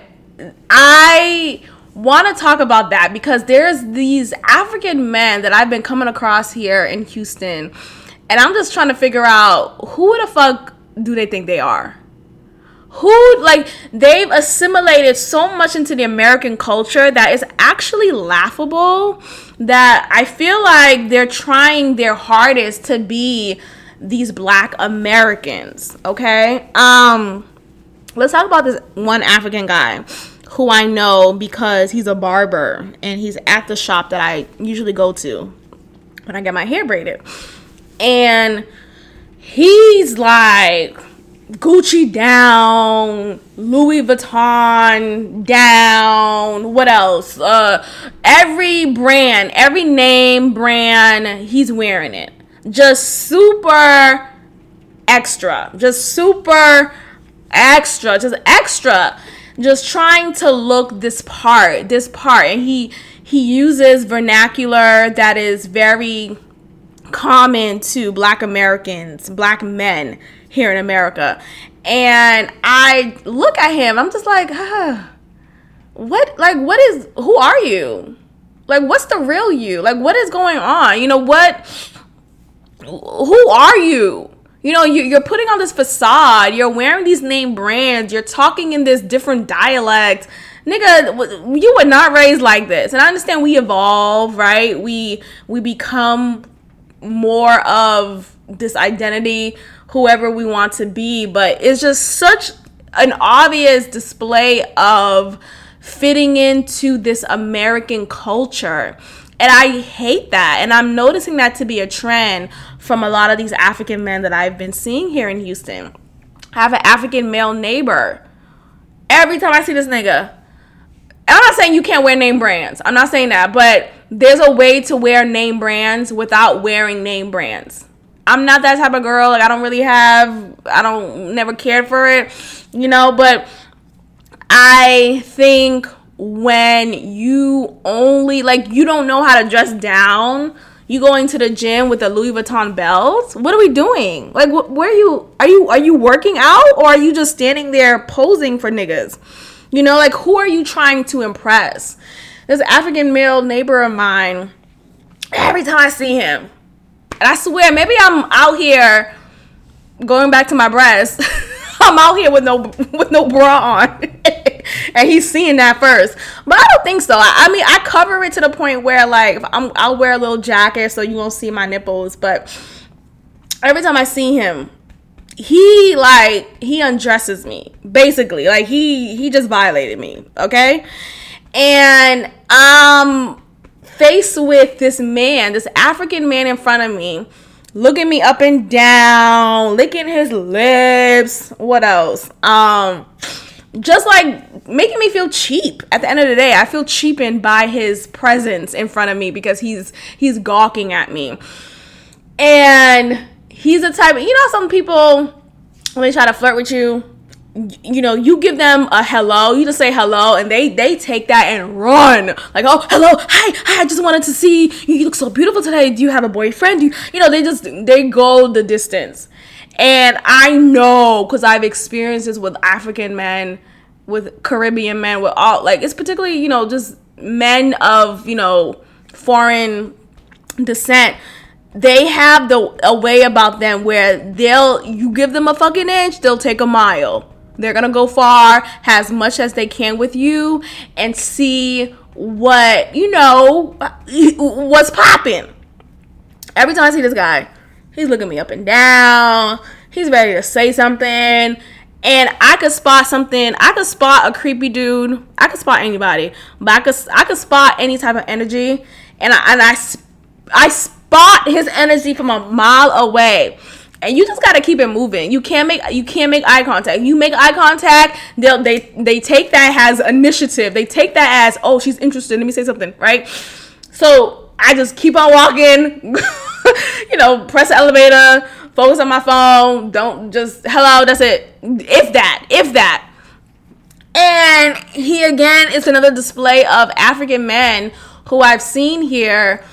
I want to talk about that because there's these African men that I've been coming across here in Houston, and I'm just trying to figure out who the fuck do they think they are? Who, like, they've assimilated so much into the American culture that is actually laughable that I feel like they're trying their hardest to be these black Americans, okay? Um, let's talk about this one African guy who I know because he's a barber and he's at the shop that I usually go to when I get my hair braided. And he's like Gucci down, Louis Vuitton down. What else? Uh, every brand, every name brand, he's wearing it. Just super extra, just super extra, just extra, just trying to look this part, this part, and he he uses vernacular that is very common to Black Americans, Black men here in America. And I look at him, I'm just like, huh, what, like, what is, who are you? Like, what's the real you? Like, what is going on? You know, what, who are you? You know, you, are putting on this facade, you're wearing these name brands, you're talking in this different dialect. Nigga, you were not raised like this. And I understand we evolve, right? We we become more of this identity whoever we want to be, but it's just such an obvious display of fitting into this American culture. And I hate that. And I'm noticing that to be a trend from a lot of these African men that I've been seeing here in Houston. I have an African male neighbor. Every time I see this nigga, I'm not saying you can't wear name brands. I'm not saying that, but there's a way to wear name brands without wearing name brands. I'm not that type of girl. Like I don't really have I don't never cared for it, you know, but I think when you only like you don't know how to dress down, you going to the gym with a Louis Vuitton belt? What are we doing? Like wh- where are you are you are you working out or are you just standing there posing for niggas? You know, like who are you trying to impress? This African male neighbor of mine, every time I see him, and I swear, maybe I'm out here going back to my breast. I'm out here with no with no bra on. and he's seeing that first. But I don't think so. I, I, mean, I cover it to the point where like I'm I'll wear a little jacket so you won't see my nipples, but every time I see him, he like he undresses me. Basically. Like he he just violated me, okay? And um faced with this man, this African man in front of me, looking me up and down, licking his lips. What else? Um, just like making me feel cheap. At the end of the day, I feel cheapened by his presence in front of me because he's he's gawking at me. And he's a type, of you know, some people when they try to flirt with you, you know you give them a hello you just say hello and they they take that and run like oh hello hi hi i just wanted to see you, you look so beautiful today do you have a boyfriend do you, you know they just they go the distance and i know because i've experienced this with african men with caribbean men with all like it's particularly you know just men of you know foreign descent they have the a way about them where they'll you give them a fucking inch they'll take a mile they're gonna go far, as much as they can with you, and see what you know what's popping. Every time I see this guy, he's looking me up and down. He's ready to say something, and I could spot something. I could spot a creepy dude. I could spot anybody, but I could I could spot any type of energy, and I and I I spot his energy from a mile away and you just got to keep it moving. You can't make you can't make eye contact. You make eye contact, they'll they they take that as initiative. They take that as oh she's interested. Let me say something, right? So I just keep on walking. you know, press the elevator, focus on my phone. Don't just hello. That's it. If that, if that. And he again is another display of African men who I've seen here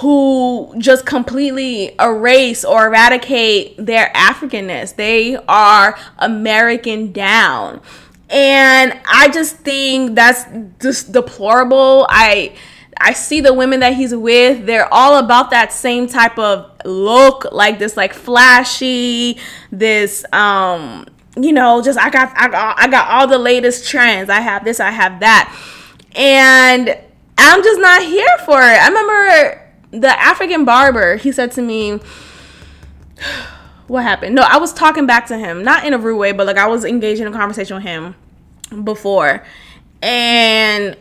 who just completely erase or eradicate their Africanness. They are American down. And I just think that's just deplorable. I I see the women that he's with, they're all about that same type of look, like this like flashy, this um you know, just I got I got I got all the latest trends. I have this, I have that. And I'm just not here for it. I remember the African barber, he said to me, what happened? No, I was talking back to him, not in a rude way, but like I was engaging in a conversation with him before. And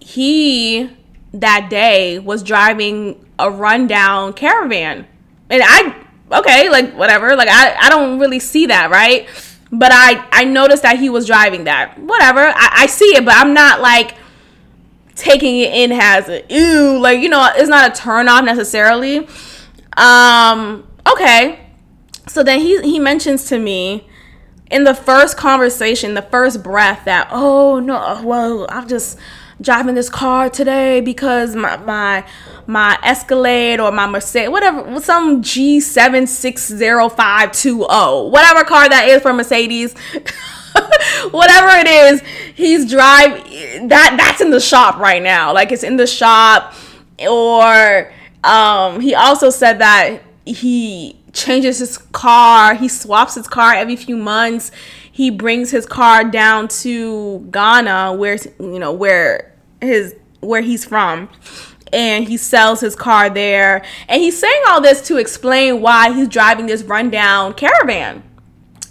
he that day was driving a rundown caravan. And I okay, like whatever. Like I I don't really see that, right? but I I noticed that he was driving that. Whatever, I, I see it, but I'm not like taking it in as a ew, like you know, it's not a turn off necessarily. Um, okay. So then he he mentions to me in the first conversation, the first breath that, oh no, well, I'm just driving this car today because my my my Escalade or my Mercedes, whatever, some G76050, whatever car that is for Mercedes, whatever it is, he's drive that that's in the shop right now. Like it's in the shop or um he also said that he changes his car, he swaps his car every few months. He brings his car down to Ghana where you know where his where he's from and he sells his car there. And he's saying all this to explain why he's driving this rundown caravan.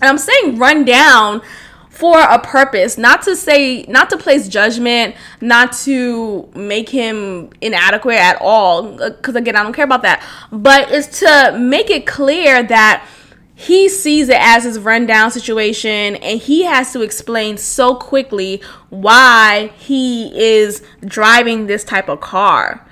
And I'm saying rundown for a purpose, not to say, not to place judgment, not to make him inadequate at all, because again, I don't care about that, but it's to make it clear that he sees it as his rundown situation and he has to explain so quickly why he is driving this type of car.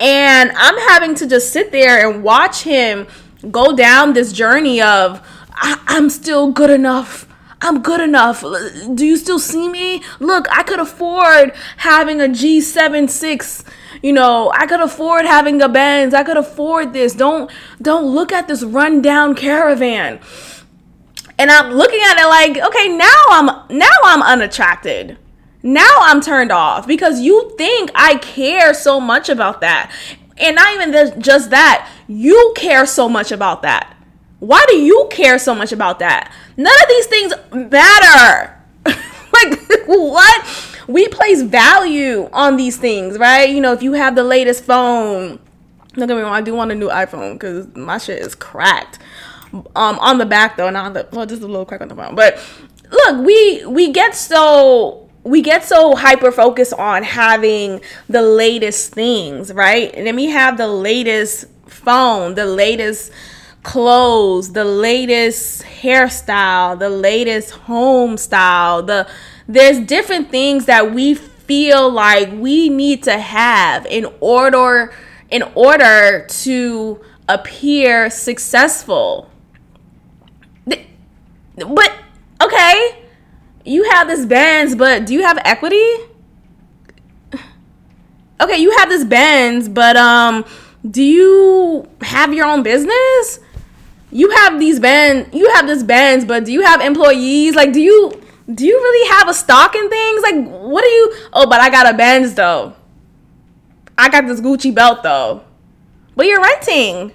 And I'm having to just sit there and watch him go down this journey of, I- am still good enough. I'm good enough. Do you still see me? Look, I could afford having a G76 you know, I could afford having a Benz. I could afford this. Don't don't look at this rundown caravan. And I'm looking at it like, okay, now I'm now I'm unattracted. Now I'm turned off because you think I care so much about that. And not even just that, you care so much about that. Why do you care so much about that? None of these things matter. like, what? We place value on these things, right? You know, if you have the latest phone, don't get me I do want a new iPhone because my shit is cracked. Um, on the back though, not on the well, just a little crack on the phone. But look, we we get so we get so hyper focused on having the latest things, right? And then we have the latest phone, the latest clothes, the latest hairstyle, the latest home style, the there's different things that we feel like we need to have in order in order to appear successful. But okay, you have this Benz, but do you have equity? Okay, you have this Benz, but um do you have your own business? You have these Benz, you have this Benz, but do you have employees? Like do you do you really have a stock in things? Like, what are you? Oh, but I got a Benz though. I got this Gucci belt though. But you're renting.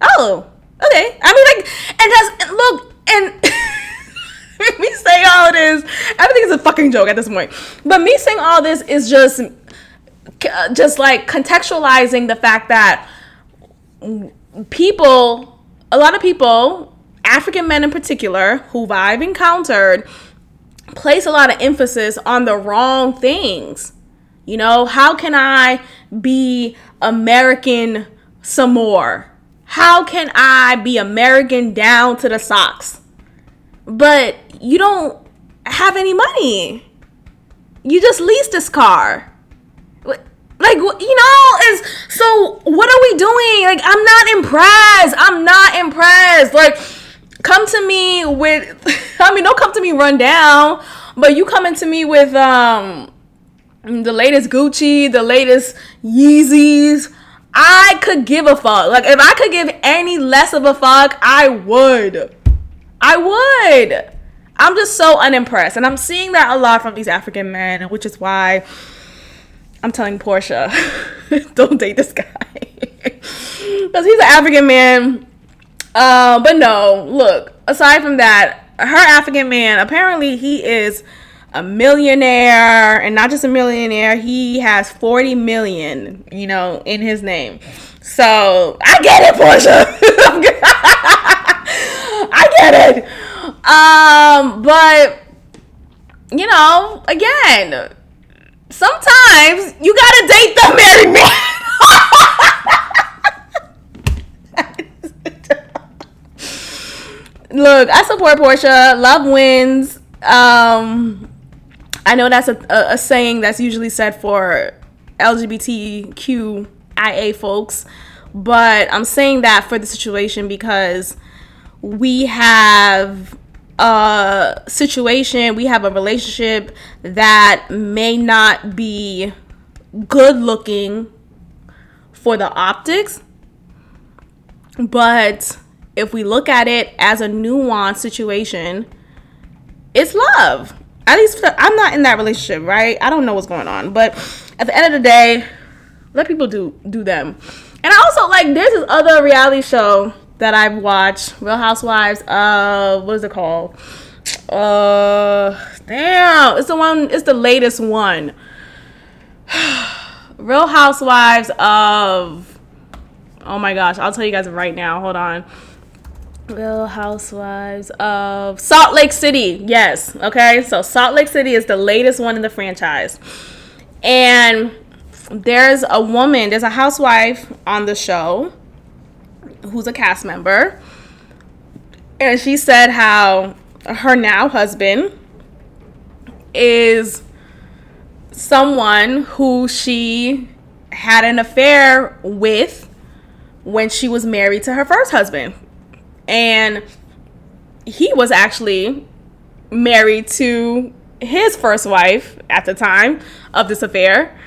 Oh, okay. I mean, like, and that's look and me saying all this. Everything is a fucking joke at this point. But me saying all this is just, uh, just like contextualizing the fact that people, a lot of people African men in particular, who I've encountered, place a lot of emphasis on the wrong things. You know, how can I be American some more? How can I be American down to the socks? But you don't have any money. You just leased this car. Like, you know, is so what are we doing? Like, I'm not impressed. I'm not impressed. Like, come to me with I mean, don't come to me run down, but you coming to me with um the latest Gucci, the latest Yeezys. I could give a fuck. Like if I could give any less of a fuck, I would. I would. I'm just so unimpressed. And I'm seeing that a lot from these African men, which is why I'm telling Porsha, don't date this guy. Because he's an African man uh, but no, look, aside from that, her African man, apparently he is a millionaire and not just a millionaire, he has 40 million, you know, in his name. So I get it, Porsha. I get it. Um, but you know, again, sometimes you gotta date the married man. look, I support Porsha. Love wins. Um, I know that's a, a, a saying that's usually said for LGBTQIA folks, but I'm saying that for the situation because we have a situation, we have a relationship that may not be good looking for the optics, but if we look at it as a nuanced situation, it's love. At least I'm not in that relationship, right? I don't know what's going on, but at the end of the day, let people do do them. And I also like there's this other reality show that I've watched, Real Housewives of what is it called? Uh, damn, it's the one. It's the latest one. Real Housewives of. Oh my gosh, I'll tell you guys right now. Hold on. Real Housewives of Salt Lake City. Yes. Okay. So Salt Lake City is the latest one in the franchise. And there's a woman, there's a housewife on the show who's a cast member. And she said how her now husband is someone who she had an affair with when she was married to her first husband. And he was actually married to his first wife at the time of this affair.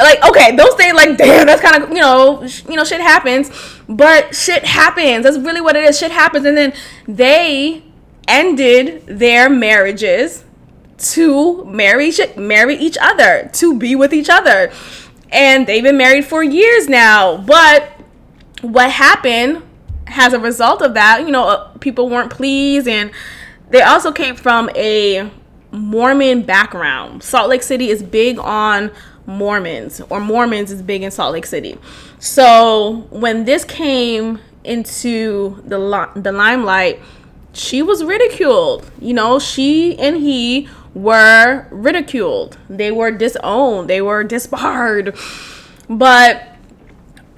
Like okay those things like damn that's kind of you know sh- you know shit happens. But shit happens. That's really what it is. Shit happens. And then they ended their marriages to marry marry each other to be with each other. And they've been married for years now. But what happened as a result of that you know uh, people weren't pleased and they also came from a mormon background salt lake city is big on Mormons or Mormons is big in Salt Lake City. So when this came into the li- the limelight, she was ridiculed. You know, she and he were ridiculed. They were disowned. They were disbarred. But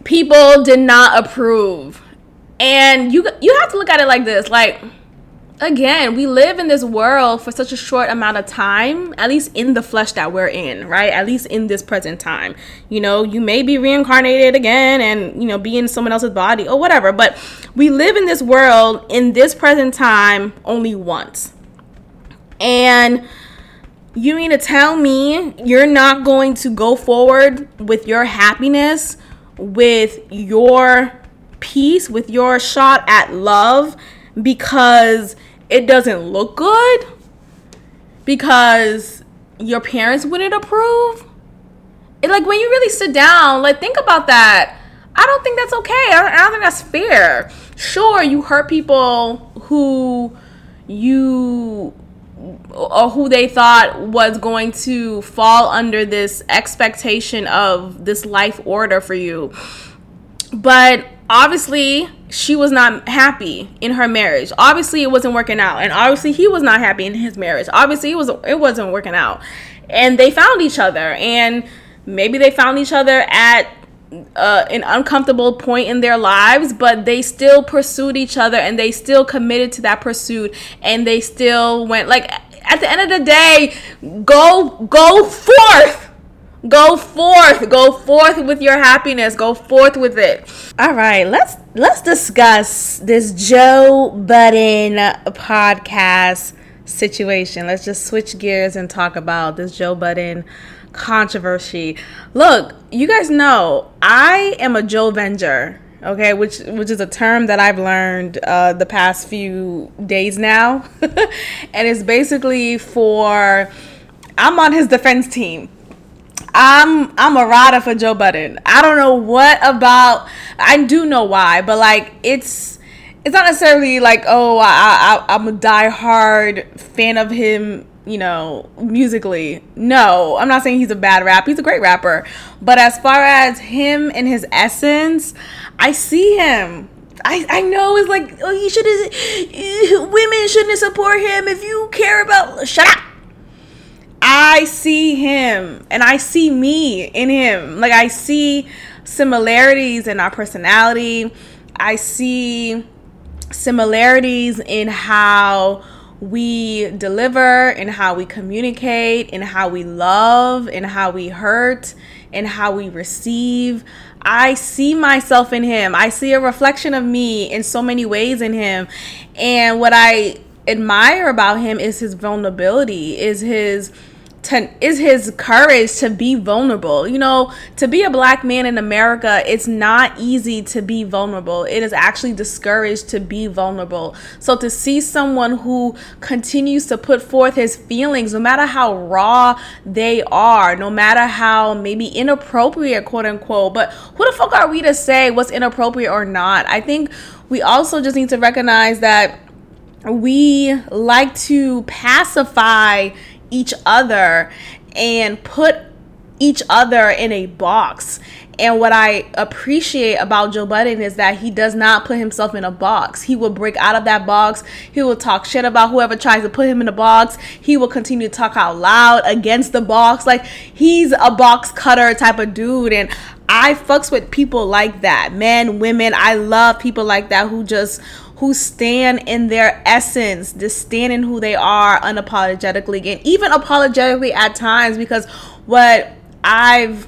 people did not approve. And you you have to look at it like this, like again, we live in this world for such a short amount of time, at least in the flesh that we're in, right? At least in this present time. You know, you may be reincarnated again and, you know, be in someone else's body or whatever, but we live in this world in this present time only once. And you mean to tell me you're not going to go forward with your happiness, with your peace, with your shot at love because it doesn't look good because your parents wouldn't approve. It, like when you really sit down, like think about that. I don't think that's okay. I don't, I don't think that's fair. Sure, you hurt people who you or who they thought was going to fall under this expectation of this life order for you. But obviously she was not happy in her marriage. Obviously it wasn't working out. And obviously he was not happy in his marriage. Obviously it was it wasn't working out. And they found each other and maybe they found each other at uh, an uncomfortable point in their lives, but they still pursued each other and they still committed to that pursuit and they still went like at the end of the day, go go forth Go forth. Go forth with your happiness. Go forth with it. All right, let's let's discuss this Joe Budden podcast situation. Let's just switch gears and talk about this Joe Budden controversy. Look, you guys know I am a Joe Venger, okay, which which is a term that I've learned uh, the past few days now, and it's basically for I'm on his defense team. I'm I'm a rider for Joe Budden. I don't know what about. I do know why, but like it's it's not necessarily like oh I, I I'm a diehard fan of him. You know, musically. No, I'm not saying he's a bad rap. He's a great rapper. But as far as him and his essence, I see him. I, I know it's like oh you should women shouldn't support him if you care about shut up I see him and I see me in him. Like I see similarities in our personality. I see similarities in how we deliver, in how we communicate, in how we love, in how we hurt, in how we receive. I see myself in him. I see a reflection of me in so many ways in him. And what I admire about him is his vulnerability, is his to, is his courage to be vulnerable. You know, to be a black man in America, it's not easy to be vulnerable. It is actually discouraged to be vulnerable. So to see someone who continues to put forth his feelings, no matter how raw they are, no matter how maybe inappropriate, quote unquote, but who the fuck are we to say what's inappropriate or not? I think we also just need to recognize that we like to pacify each other and put each other in a box. And what I appreciate about Joe Budden is that he does not put himself in a box. He will break out of that box. He will talk shit about whoever tries to put him in a box. He will continue to talk out loud against the box. Like he's a box cutter type of dude. And I fucks with people like that. Men, women. I love people like that who just who stand in their essence, just stand in who they are unapologetically and even apologetically at times because what I've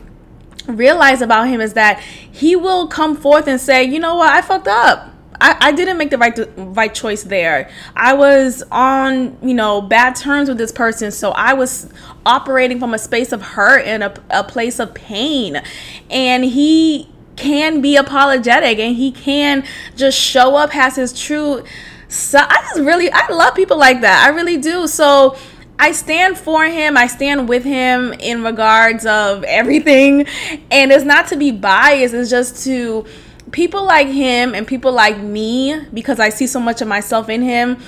realized about him is that he will come forth and say, you know what, I fucked up. I, I didn't make the right right choice there. I was on, you know, bad terms with this person, so I was operating from a space of hurt and a, a place of pain. And he can be apologetic and he can just show up as his true so I just really I love people like that. I really do. So I stand for him. I stand with him in regards of everything. And it's not to be biased, it's just to people like him and people like me because I see so much of myself in him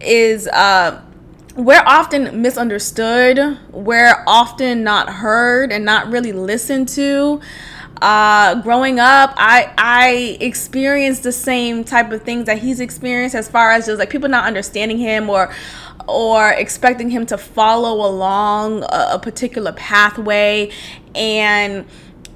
is uh we're often misunderstood. We're often not heard and not really listened to uh, growing up, I I experienced the same type of things that he's experienced as far as just like people not understanding him or or expecting him to follow along a, a particular pathway. And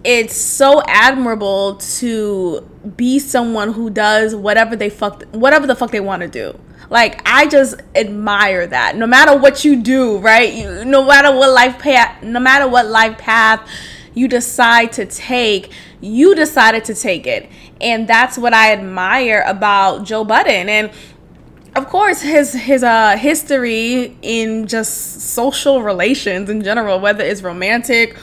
it's so admirable to be someone who does whatever they fuck whatever the fuck they want to do. Like i just admire that. No matter what you do right? You, no matter what life path no matter what life path you decide to take, you decided to take it. And that's what I admire about Joe Budden. And of course his his uh history in just social relations in general whether it's romantic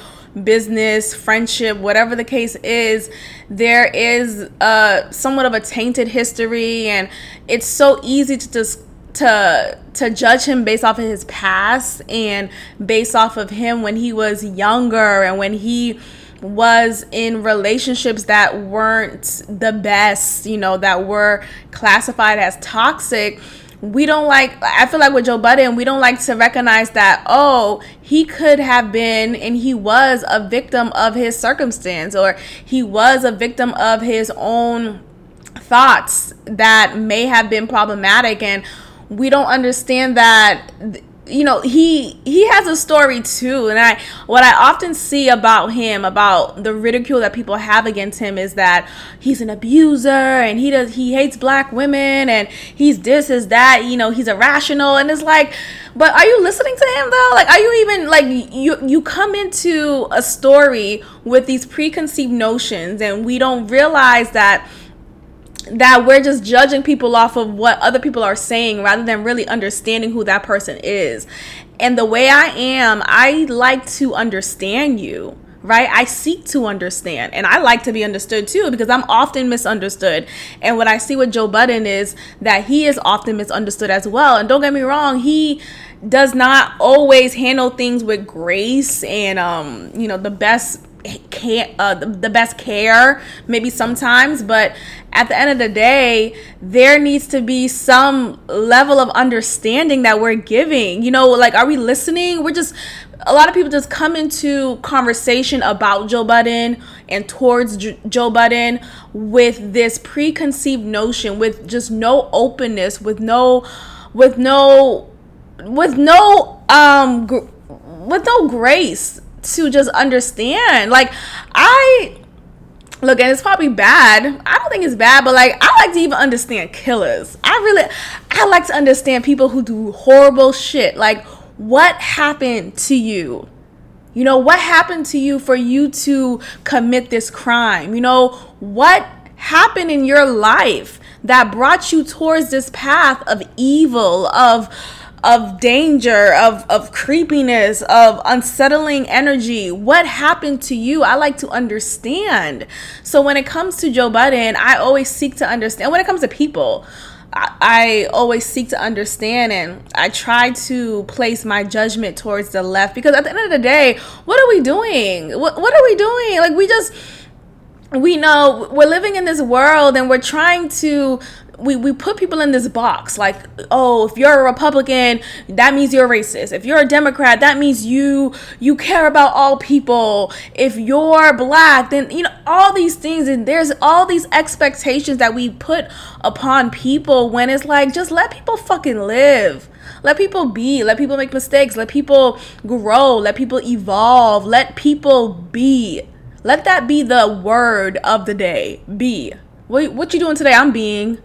business friendship whatever the case is there is uh somewhat of a tainted history and it's so easy to just to to judge him based off of his past and based off of him when he was younger and when he was in relationships that weren't the best, you know, that were classified as toxic. We don't like, I feel like with Joe Budden, we don't like to recognize that, oh, he could have been and he was a victim of his circumstance or he was a victim of his own thoughts that may have been problematic. And we don't understand that you know he he has a story too. And i what i often see about him about the ridicule that people have against him is that he's an abuser and he does he hates black women and he's this is that you know he's irrational. And it's like but are you listening to him though? Like are you even like you you come into a story with these preconceived notions and we don't realize that that we're just judging people off of what other people are saying rather than really understanding who that person is. And the way I am, I like to understand you right? I seek to understand and I like to be understood too because I'm often misunderstood. And what I see with Joe Budden is that he is often misunderstood as well. And don't get me wrong, he does not always handle things with grace and um, you know, the best care, uh, the best care maybe sometimes but at the end of the day there needs to be some level of understanding that we're giving you know like are we listening we're just a lot of people just come into conversation about Joe Budden and towards J- Joe Budden with this preconceived notion with just no openness with no with no with no um gr- with no grace to just understand. Like I look and it's probably bad. I don't think it's bad but like i like to even understand killers. I really i like to understand people who do horrible shit. Like what happened to you? You know what happened to you for you to commit this crime? You know what happened in your life that brought you towards this path of evil of of danger, of, of creepiness, of unsettling energy. What happened to you? I like to understand. So when it comes to Joe Budden, I always seek to understand. When it comes to people, I, I always seek to understand and I try to place my judgment towards the left because at the end of the day, what are we doing? What, what are we doing? Like, we just we know we're living in this world and we're trying to we, we put people in this box. Like oh if you're a republican that means you're racist. If you're a democrat that means you you care about all people. If you're black then you know all these things and there's all these expectations that we put upon people when it's like just let people fucking live. Let people be. Let people make mistakes. Let people grow. Let people evolve. Let people be. Let that be the word of the day. Be. What, what you doing today? I'm being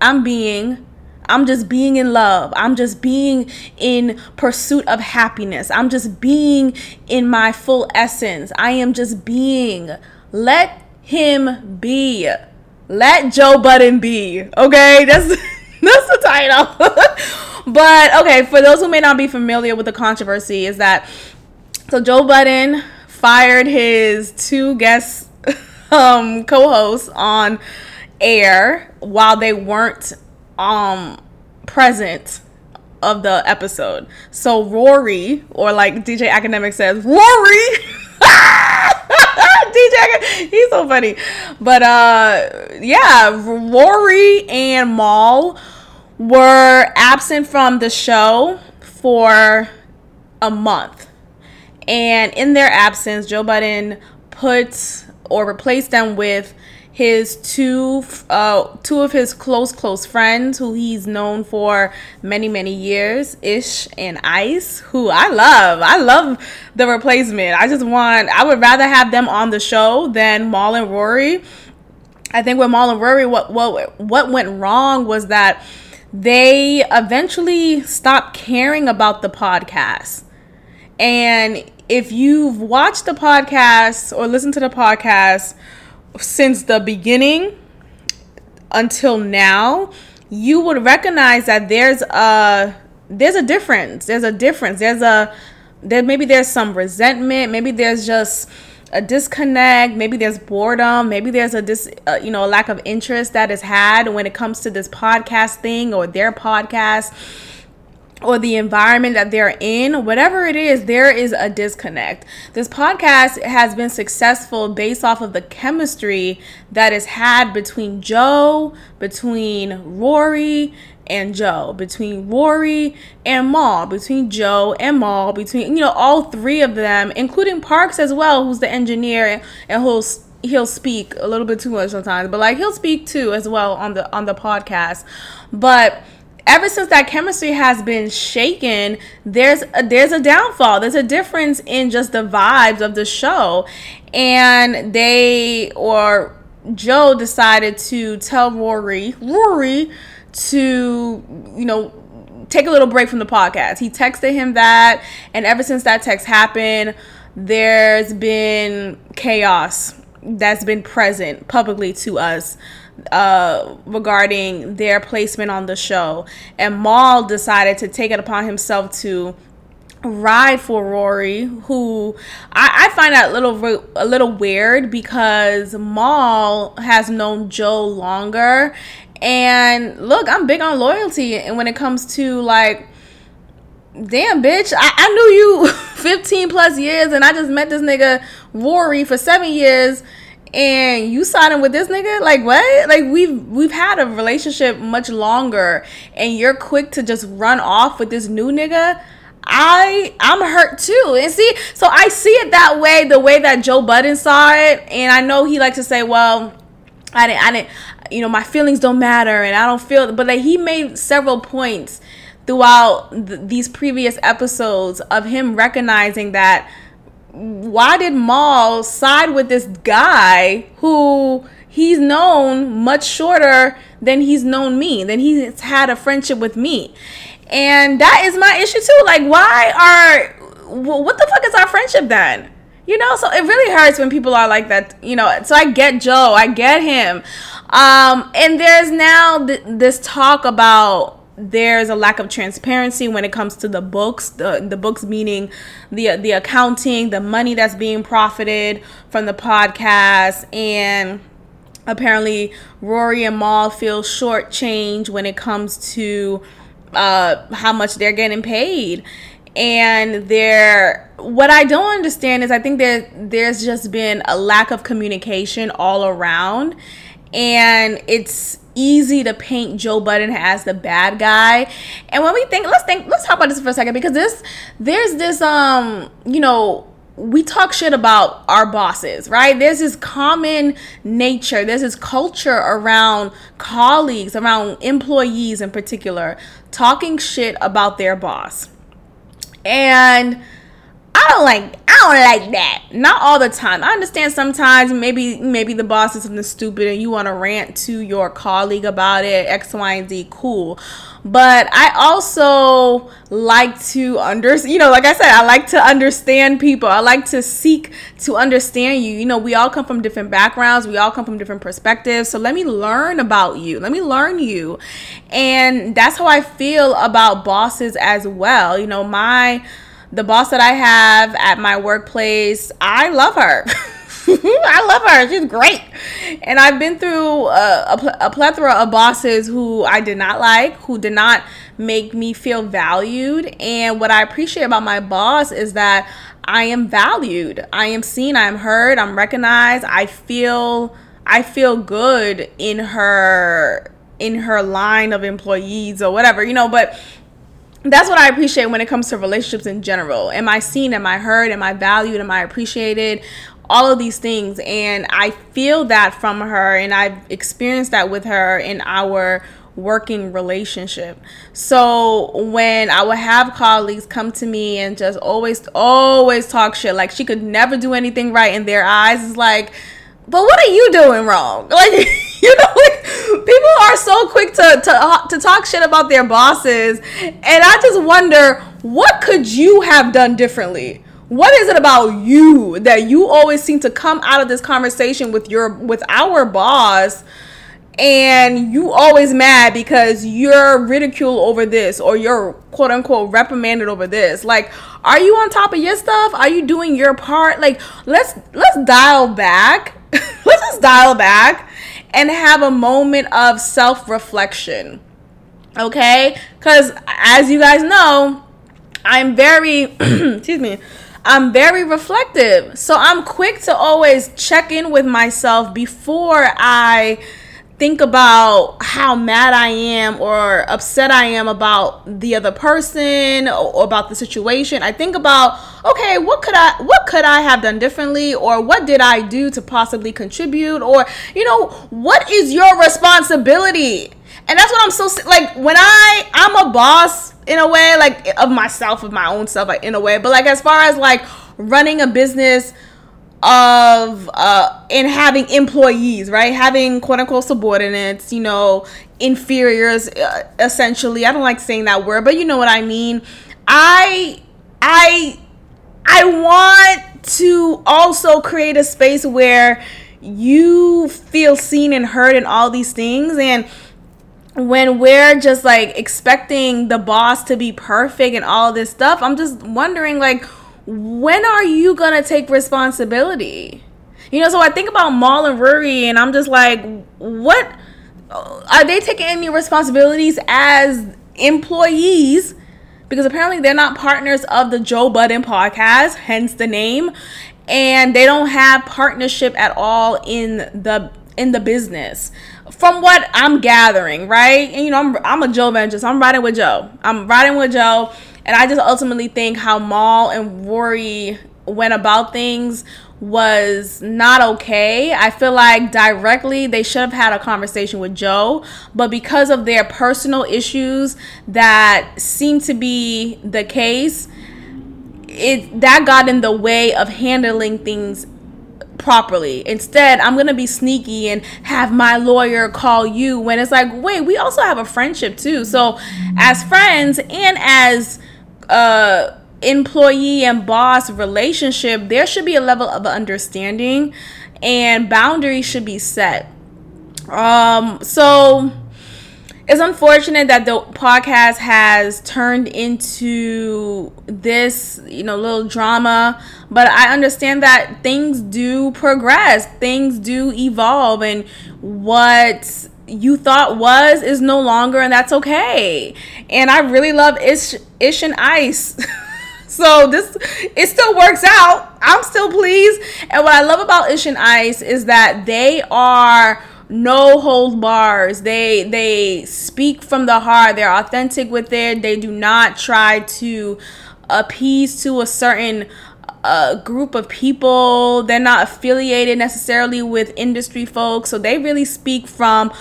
I'm being I'm just being in love. I'm just being in pursuit of happiness. I'm just being in my full essence. I am just being. Let him be. Let Joe Budden be. Okay? That's that's the title. but okay, for those who may not be familiar with the controversy is that so Joe Budden fired his two guest um co-hosts on air while they weren't um present of the episode. So Rory, or like DJ Akademiks says, Rory. DJ, he's so funny. But uh, yeah, Rory and Mal were absent from the show for a month, and in their absence, Joe Budden put or replaced them with his two uh, two of his close close friends who he's known for many many years ish and ice who i love. I love the replacement. I just want i would rather have them on the show than Mal and rory. I think with Mal and rory what what what went wrong was that they eventually stopped caring about the podcast. And if you've watched the podcast or listened to the podcast since the beginning until now, you would recognize that there's a there's a difference. There's a difference. There's a there maybe there's some resentment. Maybe there's just a disconnect. Maybe there's boredom. Maybe there's a dis uh, you know a lack of interest that is had when it comes to this podcast thing or their podcast or the environment that they're in, whatever it is, there is a disconnect. This podcast has been successful based off of the chemistry that is had between Joe, between Rory, and Joe, between Rory and Mal, between Joe and Mal, between you know all three of them, including Parks as well, who's the engineer and who'll he'll speak a little bit too much sometimes, but like he'll speak too as well on the on the podcast. But ever since that chemistry has been shaken, there's a, there's a downfall. There's a difference in just the vibes of the show, and they or Joe decided to tell Rory, Rory, to you know take a little break from the podcast. He texted him that, and ever since that text happened, there's been chaos that's been present publicly to us uh, regarding their placement on the show. And Mal decided to take it upon himself to ride for Rory, who I, I find that a little a little weird because Mal has known Joe longer. And look, I'm big on loyalty, and when it comes to like damn bitch I, I knew you 15 plus years and i just met this nigga rory for seven years and you signing with this nigga like what like we've we've had a relationship much longer and you're quick to just run off with this new nigga I I'm hurt too. And see, so I see it that way, the way that Joe Budden saw it, and I know he likes to say, "Well, I didn't, I didn't, you know, my feelings don't matter, and I don't feel." But like he made several points throughout th- these previous episodes of him recognizing that why did Mal side with this guy who he's known much shorter than he's known me, than he's had a friendship with me. And that is my issue too. Like, why are, what the fuck is our friendship then? You know, so it really hurts when people are like that, you know. So I get Joe, I get him. Um, and there's now th- this talk about there's a lack of transparency when it comes to the books the, the books meaning the the accounting the money that's being profited from the podcast and apparently rory and mal feel shortchanged when it comes to uh, how much they're getting paid. And there what i don't understand is i think that there's just been a lack of communication all around and it's easy to paint Joe Budden as the bad guy. And when we think, let's think, let's talk about this for a second because this, there's this, um, you know, we talk shit about our bosses, right? There's this common nature, there's this culture around colleagues, around employees in particular, talking shit about their boss. And I don't like I don't like that. Not all the time. I understand sometimes maybe maybe the boss is something stupid and you want to rant to your colleague about it, X, Y, and Z, cool. But I also like to understand, you know, like I said, I like to understand people. I like to seek to understand you. You know, we all come from different backgrounds, we all come from different perspectives. So let me learn about you. Let me learn you. And that's how I feel about bosses as well. You know, my the boss that I have at my workplace, I love her. I love her. She's great. And I've been through a, a, a, plethora of bosses who I did not like, who did not make me feel valued. And what I appreciate about my boss is that I am valued. I am seen, I am heard, I'm recognized. I feel I feel good in her in her line of employees or whatever, you know, but that's what I appreciate when it comes to relationships in general. Am I seen? Am I heard? Am I valued? Am I appreciated? All of these things. And I feel that from her, and I've experienced that with her in our working relationship. So when I would have colleagues come to me and just always, always talk shit, like she could never do anything right in their eyes, is like, but what are you doing wrong? Like, you know, like people are so quick to, to to talk shit about their bosses, and I just wonder what could you have done differently? What is it about you that you always seem to come out of this conversation with your with our boss? and you always mad because you're ridiculed over this or you're quote unquote reprimanded over this like are you on top of your stuff are you doing your part like let's let's dial back let's just dial back and have a moment of self-reflection okay? Because as you guys know i'm very excuse me i'm very reflective. So i'm quick to always check in with myself before i think about how mad I am or upset I am about the other person or, about the situation. I think about, okay, what could I what could I have done differently or what did I do to possibly contribute or you know, what is your responsibility? And that's what I'm so like when I I'm a boss in a way like of myself of my own self like, in a way, but like as far as like running a business of uh in having employees right? Having quote unquote subordinates you know inferiors uh, essentially. I don't like saying that word but you know what i mean. I i i want to also create a space where you feel seen and heard and all these things. And when we're just like expecting the boss to be perfect and all this stuff i'm just wondering like when are you gonna take responsibility? You know, so I think about Mal and Rory, and I'm just like, what are they taking any responsibilities as employees? Because apparently they're not partners of the Joe Budden podcast, hence the name, and they don't have partnership at all in the in the business. From what I'm gathering, right? And you know, I'm I'm a Joe so I'm riding with Joe. I'm riding with Joe and I just ultimately think how Mal and Rory went about things was not okay. I feel like directly they should have had a conversation with Joe, but because of their personal issues that seem to be the case, it that got in the way of handling things properly. Instead, I'm gonna be sneaky and have my lawyer call you when it's like, wait, we also have a friendship too. So, as friends and as uh employee and boss relationship, there should be a level of understanding and boundaries should be set. Um, so it's unfortunate that the podcast has turned into this, you know, little drama, but I understand that things do progress, things do evolve, and what you thought was is no longer, and that's okay. And I really love Ish, Ish and Ice. so this it still works out. I'm still pleased. And what I love about Ish and Ice is that they are no hold bars. They they speak from the heart. They're authentic with it. They do not try to appease to a certain uh, group of people. They're not affiliated necessarily with industry folks, so they really speak from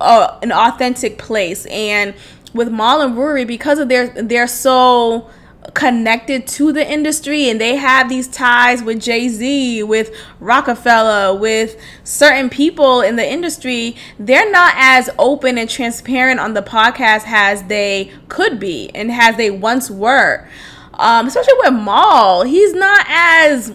uh, an authentic place. And with Mal and Rory, because of their they're so connected to the industry and they have these ties with Jay-Z, with Rockefeller, with certain people in the industry, they're not as open and transparent on the podcast as they could be and as they once were. Um, especially with Mal, he's not as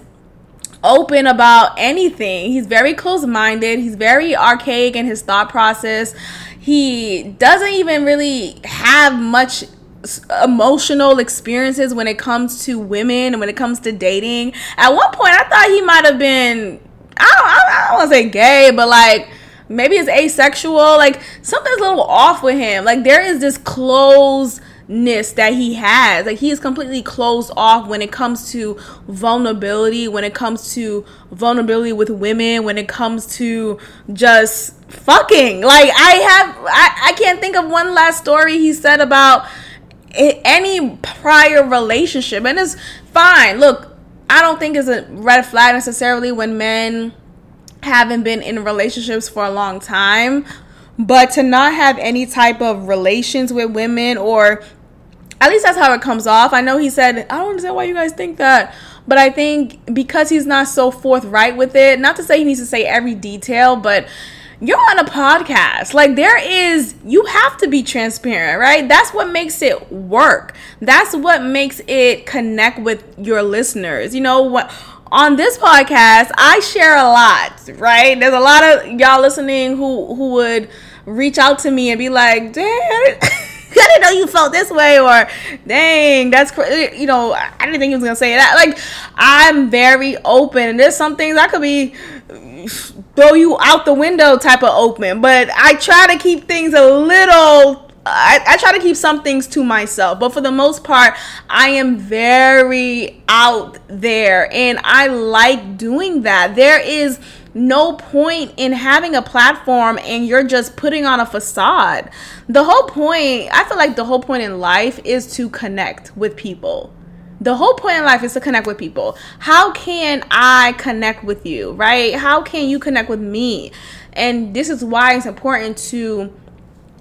open about anything. He's very close minded. He's very archaic in his thought process. He doesn't even really have much emotional experiences when it comes to women and when it comes to dating. At one point, I thought he might have been, I don't, I don't want to say gay, but like maybe it's asexual. Like something's a little off with him. Like there is this closeness that he has. Like he is completely closed off when it comes to vulnerability, when it comes to vulnerability with women, when it comes to just fucking. Like I have, I, I can't think of one last story he said about any prior relationship and it's fine look i don't think it's a red flag necessarily when men haven't been in relationships for a long time but to not have any type of relations with women or at least that's how it comes off i know he said i don't understand why you guys think that but i think because he's not so forthright with it not to say he needs to say every detail but you're on a podcast. Like there is you have to be transparent, right? That's what makes it work. That's what makes it connect with your listeners. You know what on this podcast, I share a lot, right? There's a lot of y'all listening who who would reach out to me and be like, "Dang, I didn't know you felt this way," or "Dang, that's crazy." You know, I didn't think he was gonna say that. Like, I'm very open, and there's some things I could be throw you out the window type of open. But I try to keep things a little I, I, try to keep some things to myself, but for the most part, I am very out there and I like doing that. There is no point in having a platform and you're just putting on a facade. The whole point, I feel like the whole point in life is to connect with people the whole point in life is to connect with people. How can I connect with you, right? How can you connect with me? And this is why it's important to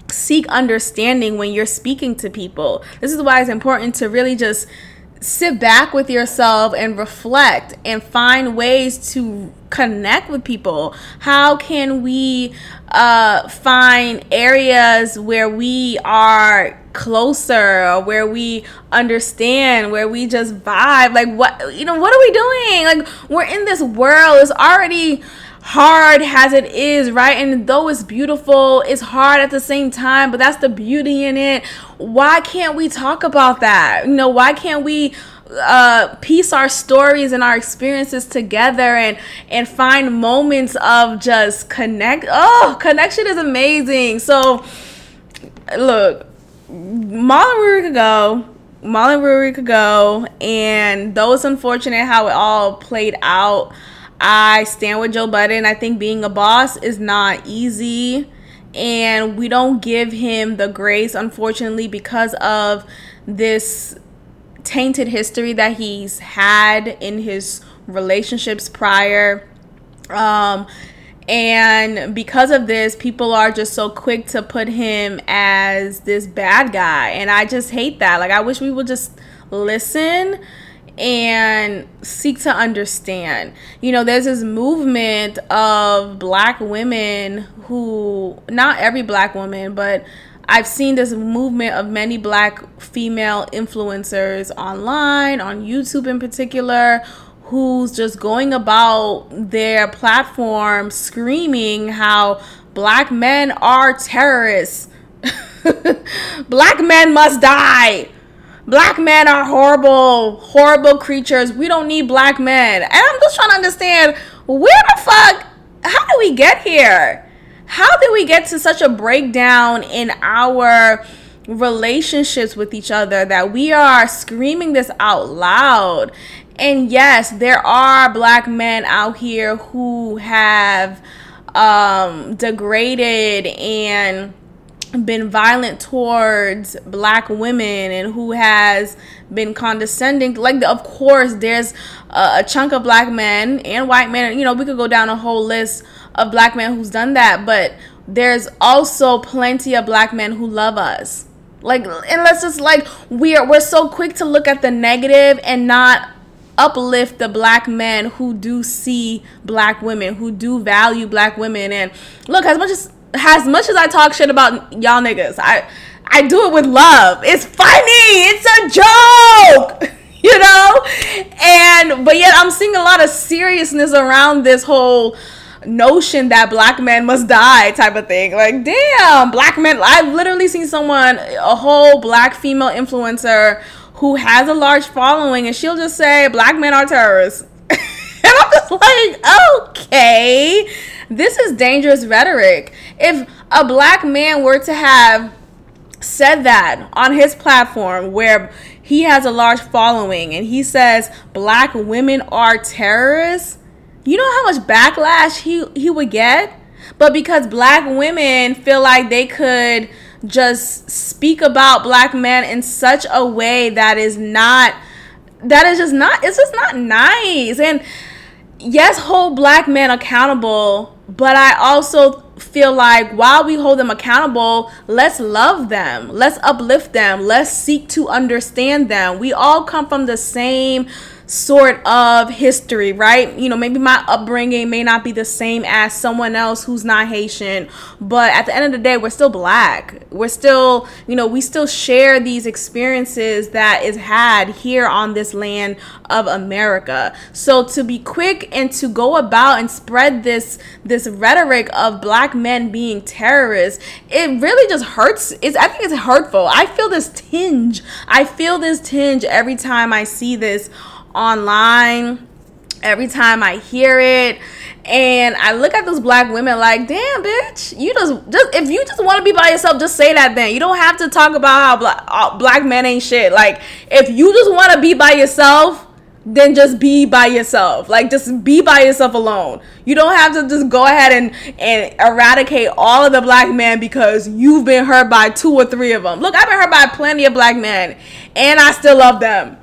seek understanding when you're speaking to people. This is why it's important to really just sit back with yourself and reflect and find ways to connect with people. How can we uh, find areas where we are closer or where we understand where we just vibe? Like what you know what are we doing? Like we're in this world. It's already hard as it is, right? And though it's beautiful, it's hard at the same time, but that's the beauty in it. Why can't we talk about that? You know, why can't we uh, piece our stories and our experiences together and and find moments of just connect oh connection is amazing so look Mal and Rory could go Mal and Rory could go and though it's unfortunate how it all played out I stand with Joe Budden. I think being a boss is not easy. And we don't give him the grace, unfortunately, because of this tainted history that he's had in his relationships prior. Um, and because of this, people are just so quick to put him as this bad guy. And I just hate that. Like, I wish we would just listen and seek to understand. You know, there's this movement of black women who, not every black woman, but I've seen this movement of many black female influencers online, on YouTube in particular, who's just going about their platform screaming how black men are terrorists. black men must die. Black men are horrible, horrible creatures. We don't need black men. And I'm just trying to understand where the fuck, how did we get here? How did we get to such a breakdown in our relationships with each other that we are screaming this out loud? And yes, there are black men out here who have um, degraded and been violent towards black women and who has been condescending like of course there's a, a, chunk of black men and white men you know we could go down a whole list of black men who's done that but there's also plenty of black men who love us. Like and let's just like we're we're so quick to look at the negative and not uplift the black men who do see black women who do value black women. And look as much as as much as I talk shit about y'all niggas, I I do it with love. It's funny. It's a joke. You know? And but yet I'm seeing a lot of seriousness around this whole notion that black men must die type of thing. Like, damn, black men I've literally seen someone, a whole black female influencer who has a large following and she'll just say black men are terrorists. I'm just like, okay this is dangerous rhetoric. If a black man were to have said that on his platform where he has a large following and he says black women are terrorists, you know how much backlash he, he would get? But because black women feel like they could just speak about black men in such a way that is not that is just not it's just not nice and yes hold black men accountable but I also feel like while we hold them accountable, let's love them, let's uplift them, let's seek to understand them. We all come from the same sort of history, right? You know, maybe my upbringing may not be the same as someone else who's not Haitian, but at the end of the day, we're still black. We're still, you know, we still share these experiences that is had here on this land of America. So to be quick and to go about and spread this this rhetoric of black men being terrorists, it really just hurts. It's I think it's hurtful. I feel this tinge. I feel this tinge every time I see this online every time I hear it. And I look at those black women like, damn, bitch, you just, just if you just want to be by yourself, just say that then. You don't have to talk about how black, black men ain't shit. Like, if you just want to be by yourself, then just be by yourself. Like, just be by yourself alone. You don't have to just go ahead and, and eradicate all of the black men because you've been hurt by two or three of them. Look, I've been hurt by plenty of black men, and I still love them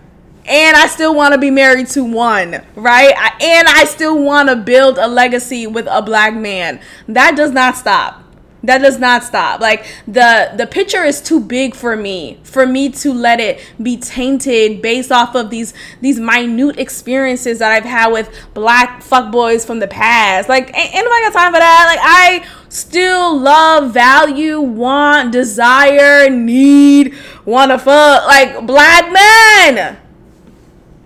and I still want to be married to one, right? I, and I still want to build a legacy with a black man. That does not stop. That does not stop. Like the the picture is too big for me for me to let it be tainted based off of these these minute experiences that I've had with black fuckboys from the past. Like ain't, nobody got time for that. Like I still love, value, want, desire, need, wanna fuck like black men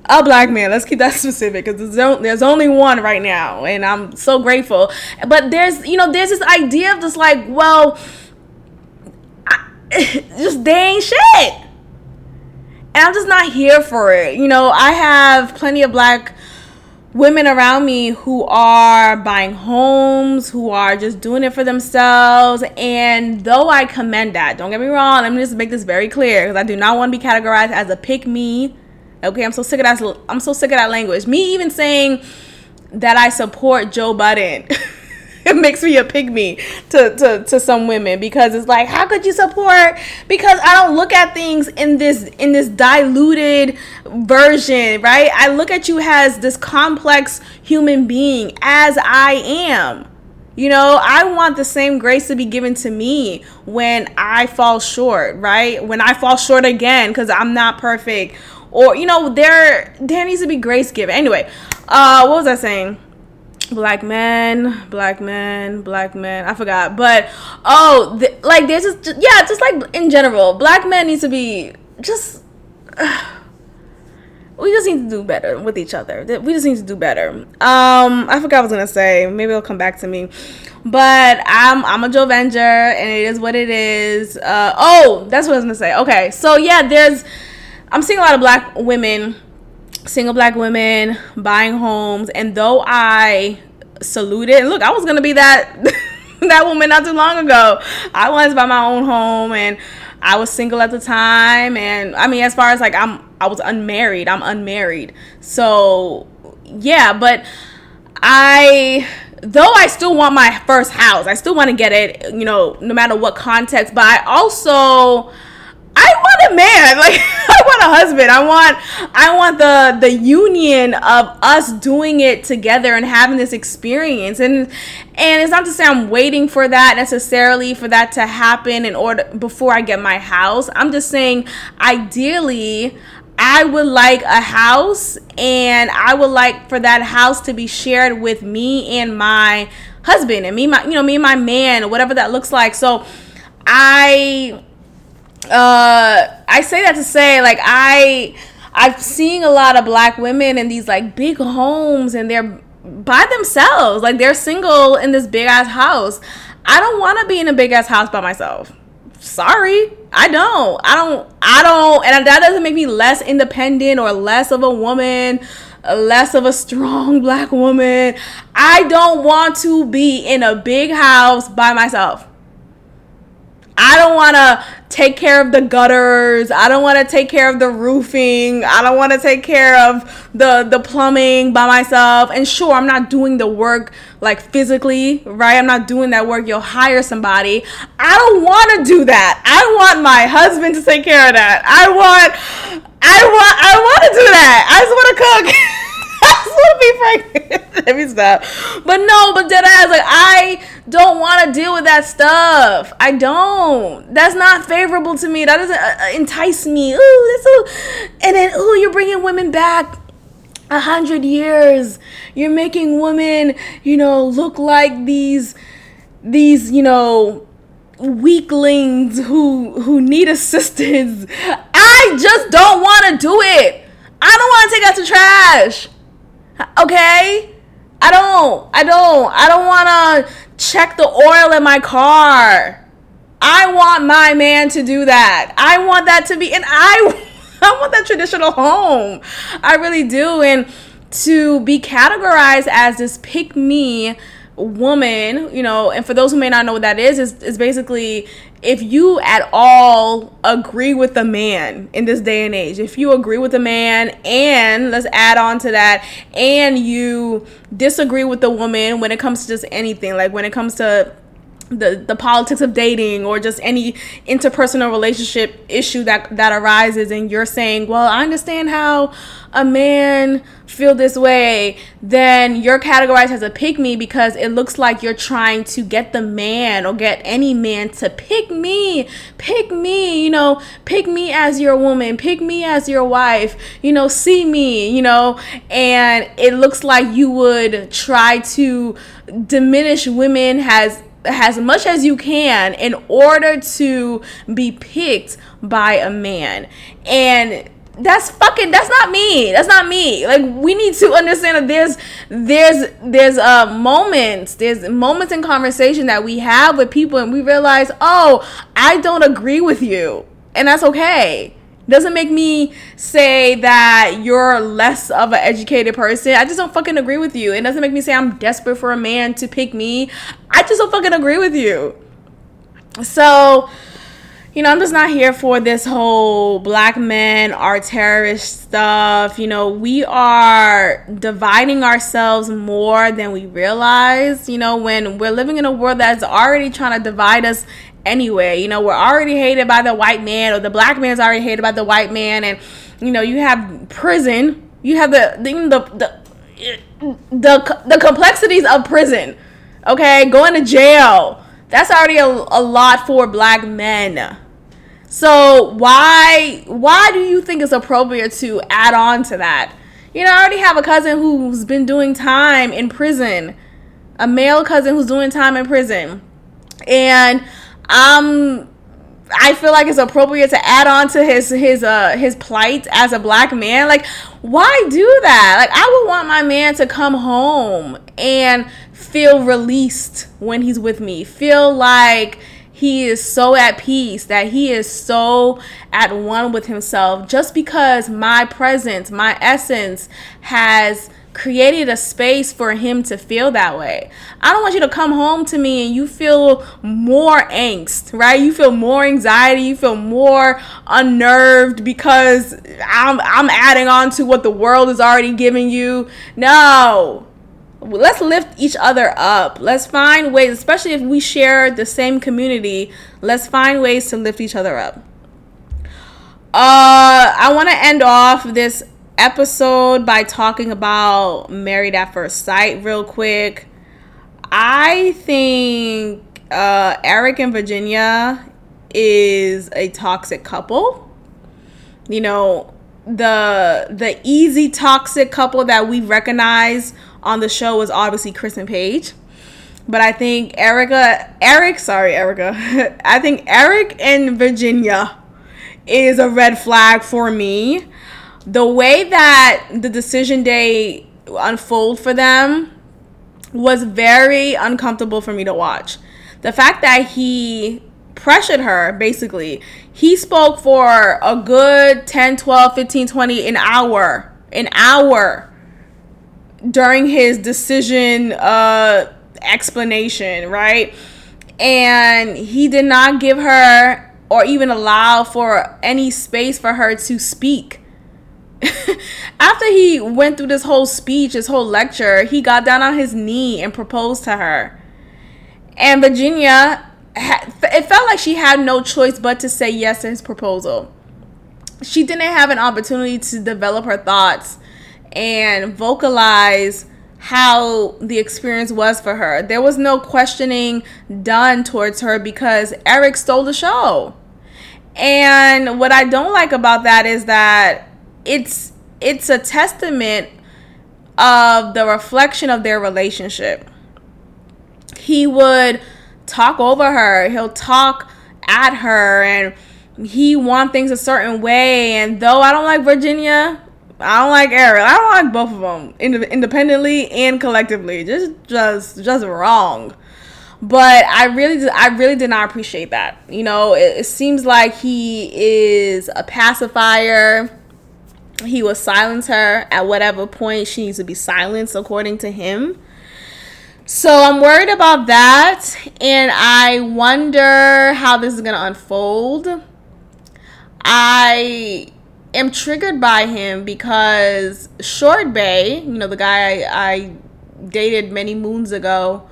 a black man. Let's keep that specific because there's only one right now, and I'm so grateful. But there's, you know, there's this idea of just like, well, I, just ain't shit, and I'm just not here for it. You know, I have plenty of black women around me who are buying homes, who are just doing it for themselves. And though I commend that, don't get me wrong, let me just make this very clear because I do not want to be categorized as a pick me Okay, I'm so sick of that. I'm so sick of that language. Me even saying that I support Joe Budden. it makes me a pick me to, to, to some women because it's like how could you support because i don't look at things in this in this diluted version right i look at you as this complex human being as i am you know, I want the same grace to be given to me when I fall short, right? When I fall short again because I'm not perfect or you know there there needs to be grace given. Anyway uh what was i saying? Black men black men black men. I forgot. But oh like there's just yeah just like in general black men needs to be just uh, we just need to do better with each other. We just need to do better. Um i forgot i was gonna say. Maybe it'll come back to me. But i'm i'm a joe venger and it is what it is. Uh oh that's what i was gonna say. Okay so yeah there's i'm seeing a lot of black women single black women buying homes. And though i salute it and look i was gonna be that that woman not too long ago. I wanted to buy my own home and i was single at the time. And i mean as far as like i'm i was unmarried. I'm unmarried. So yeah but i though i still want my first house i still want to get it you know no matter what context. But i also I want a man. Like I want a husband. I want I want the the union of us doing it together and having this experience. And and it's not to say I'm waiting for that necessarily for that to happen in order before I get my house. I'm just saying ideally I would like a house and I would like for that house to be shared with me and my husband and me my you know me and my man or whatever that looks like. So I uh, I say that to say like I I've seen a lot of black women in these like big homes and they're by themselves. Like they're single in this big ass house. I don't want to be in a big ass house by myself. Sorry, I don't. I don't. I don't. And that doesn't make me less independent or less of a woman, less of a strong black woman. I don't want to be in a big house by myself. I don't want to take care of the gutters. I don't want to take care of the roofing. I don't want to take care of the the plumbing by myself. And sure, I'm not doing the work like physically, right? I'm not doing that work. You'll hire somebody. I don't want to do that. I want my husband to take care of that. I want I want I want to do that. I just want to cook. want to be pregnant. Let me stop. But no, but dead ass, like I don't want to deal with that stuff. I don't. That's not favorable to me. That doesn't uh, uh entice me. Ooh, that's so. And then ooh, you're bringing women back a hundred years. You're making women, you know, look like these, these, you know, weaklings who who need assistance. I just don't want to do it. I don't want to take out the trash. Okay? I don't. I don't. I don't want to check the oil in my car. I want my man to do that. I want that to be and I I want that traditional home. I really do and to be categorized as this pick me woman, you know, and for those who may not know what that is, is, is basically if you at all agree with the man in this day and age, if you agree with the man and let's add on to that, and you disagree with the woman when it comes to just anything, like when it comes to the the politics of dating or just any interpersonal relationship issue that that arises and you're saying well i understand how a man feel this way then you're categorized as a pick me because it looks like you're trying to get the man or get any man to pick me pick me you know pick me as your woman pick me as your wife you know see me you know and it looks like you would try to diminish women has as much as you can in order to be picked by a man. And that's fucking that's not me. That's not me. Like we need to understand that there's there's there's uh moments there's moments in conversation that we have with people and we realize oh i don't agree with you. And that's okay doesn't make me say that you're less of an educated person. I just don't fucking agree with you. It doesn't make me say I'm desperate for a man to pick me. I just don't fucking agree with you. So, you know, I'm just not here for this whole black men are terrorist stuff. You know, we are dividing ourselves more than we realize. You know, when we're living in a world that's already trying to divide us anyway. You know, we're already hated by the white man, or the black man's already hated by the white man, and you know, you have prison. You have the the the the, the, the complexities of prison. Okay, going to jail. That's already a, a lot for black men. So why why do you think it's appropriate to add on to that? You know, I already have a cousin who's been doing time in prison, a male cousin who's doing time in prison, and um, I feel like it's appropriate to add on to his his uh his plight as a black man. Like, why do that? Like, I would want my man to come home and feel released when he's with me. Feel like he is so at peace, that he is so at one with himself just because my presence, my essence has created a space for him to feel that way. I don't want you to come home to me and you feel more angst, right? You feel more anxiety, you feel more unnerved because I'm I'm adding on to what the world is already giving you. No let's lift each other up. Let's find ways, especially if we share the same community, let's find ways to lift each other up. Uh, I want to end off this episode by talking about Married at First Sight real quick. I think uh, Eric and Virginia is a toxic couple. You know, the the easy toxic couple that we recognize on the show is obviously Chris and Paige. But I think Erica, Eric, sorry, Erica. I think Eric and Virginia is a red flag for me. The way that the decision day unfold for them was very uncomfortable for me to watch. The fact that he pressured her basically he spoke for a good 10 12 15 20 an hour an hour during his decision uh, explanation, right? And he did not give her or even allow for any space for her to speak. After he went through this whole speech, this whole lecture, he got down on his knee and proposed to her. And Virginia, it felt like she had no choice but to say yes to his proposal. She didn't have an opportunity to develop her thoughts and vocalize how the experience was for her. There was no questioning done towards her because Eric stole the show. And what I don't like about that is that it's it's a testament of the reflection of their relationship. He would talk over her, he'll talk at her and he want things a certain way and though I don't like Virginia, I don't like Eric. I don't like both of them independently and collectively. Just, just, just wrong. But I really, I really did not appreciate that. You know, it, it seems like he is a pacifier. He will silence her at whatever point she needs to be silenced, according to him. So I'm worried about that, and I wonder how this is gonna unfold. I am triggered by him because Short Bay, you know, the guy I, I dated many moons ago,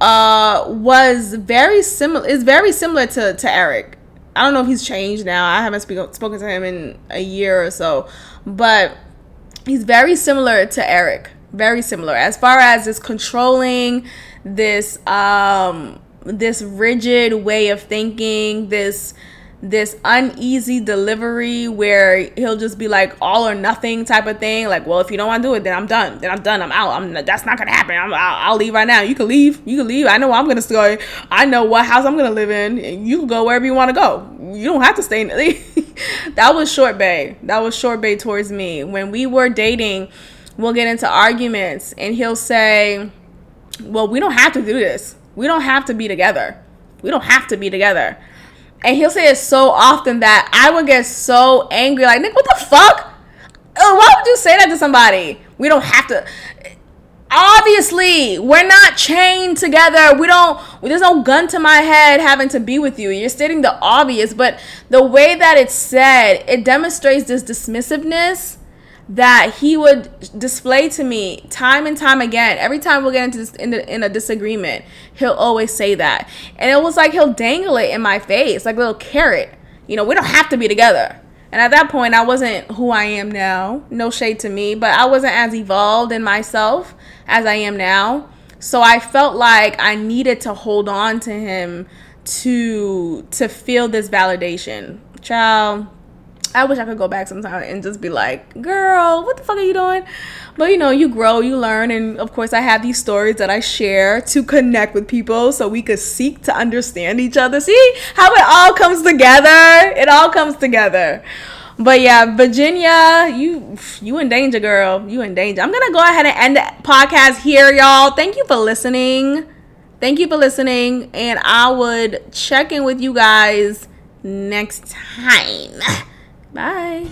uh, was very similar. Is very similar to to Eric. I don't know if he's changed now. I haven't speak, spoken to him in a year or so, but he's very similar to Eric. Very similar as far as this controlling, this um, this rigid way of thinking, this this uneasy delivery where he'll just be like all or nothing type of thing. Like, well, if you don't want to do it, then I'm done. Then I'm done. I'm out. I'm that's not gonna happen. I'm, I'll, I'll leave right now. You can leave. You can leave. I know I'm gonna stay. I know what house I'm gonna live in. You can go wherever you want to go. You don't have to stay in. that was short bay. That was short bay towards me when we were dating. We'll get into arguments, and he'll say, "Well, we don't have to do this. We don't have to be together. We don't have to be together." And he'll say it so often that I would get so angry. Like, Nick, what the fuck? Why would you say that to somebody? We don't have to. Obviously, we're not chained together. We don't, there's no gun to my head having to be with you. You're stating the obvious, but the way that it's said, it demonstrates this dismissiveness that he would display to me time and time again. Every time we'll get into this, in, the, in a disagreement, he'll always say that, and it was like he'll dangle it in my face like a little carrot. You know, we don't have to be together. And at that point, I wasn't who I am now. No shade to me, but I wasn't as evolved in myself as I am now. So I felt like I needed to hold on to him to to feel this validation. Child, I wish I could go back sometime and just be like, girl, what the fuck are you doing? But you know, you grow, you learn, and of course, I have these stories that I share to connect with people so we could seek to understand each other. See how it all comes together? It all comes together. But yeah, Virginia, you you in danger, girl. You in danger. I'm gonna go ahead and end the podcast here, y'all. Thank you for listening. Thank you for listening, and I would check in with you guys next time. Bye.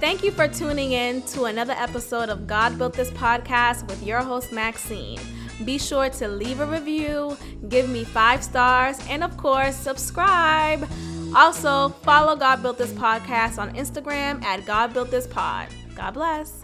Thank you for tuning in to another episode of God Built This Podcast with your host, Maxine. Be sure to leave a review, give me five stars, and of course, subscribe. Also, follow God Built This Podcast on Instagram at God Built This Pod. God bless.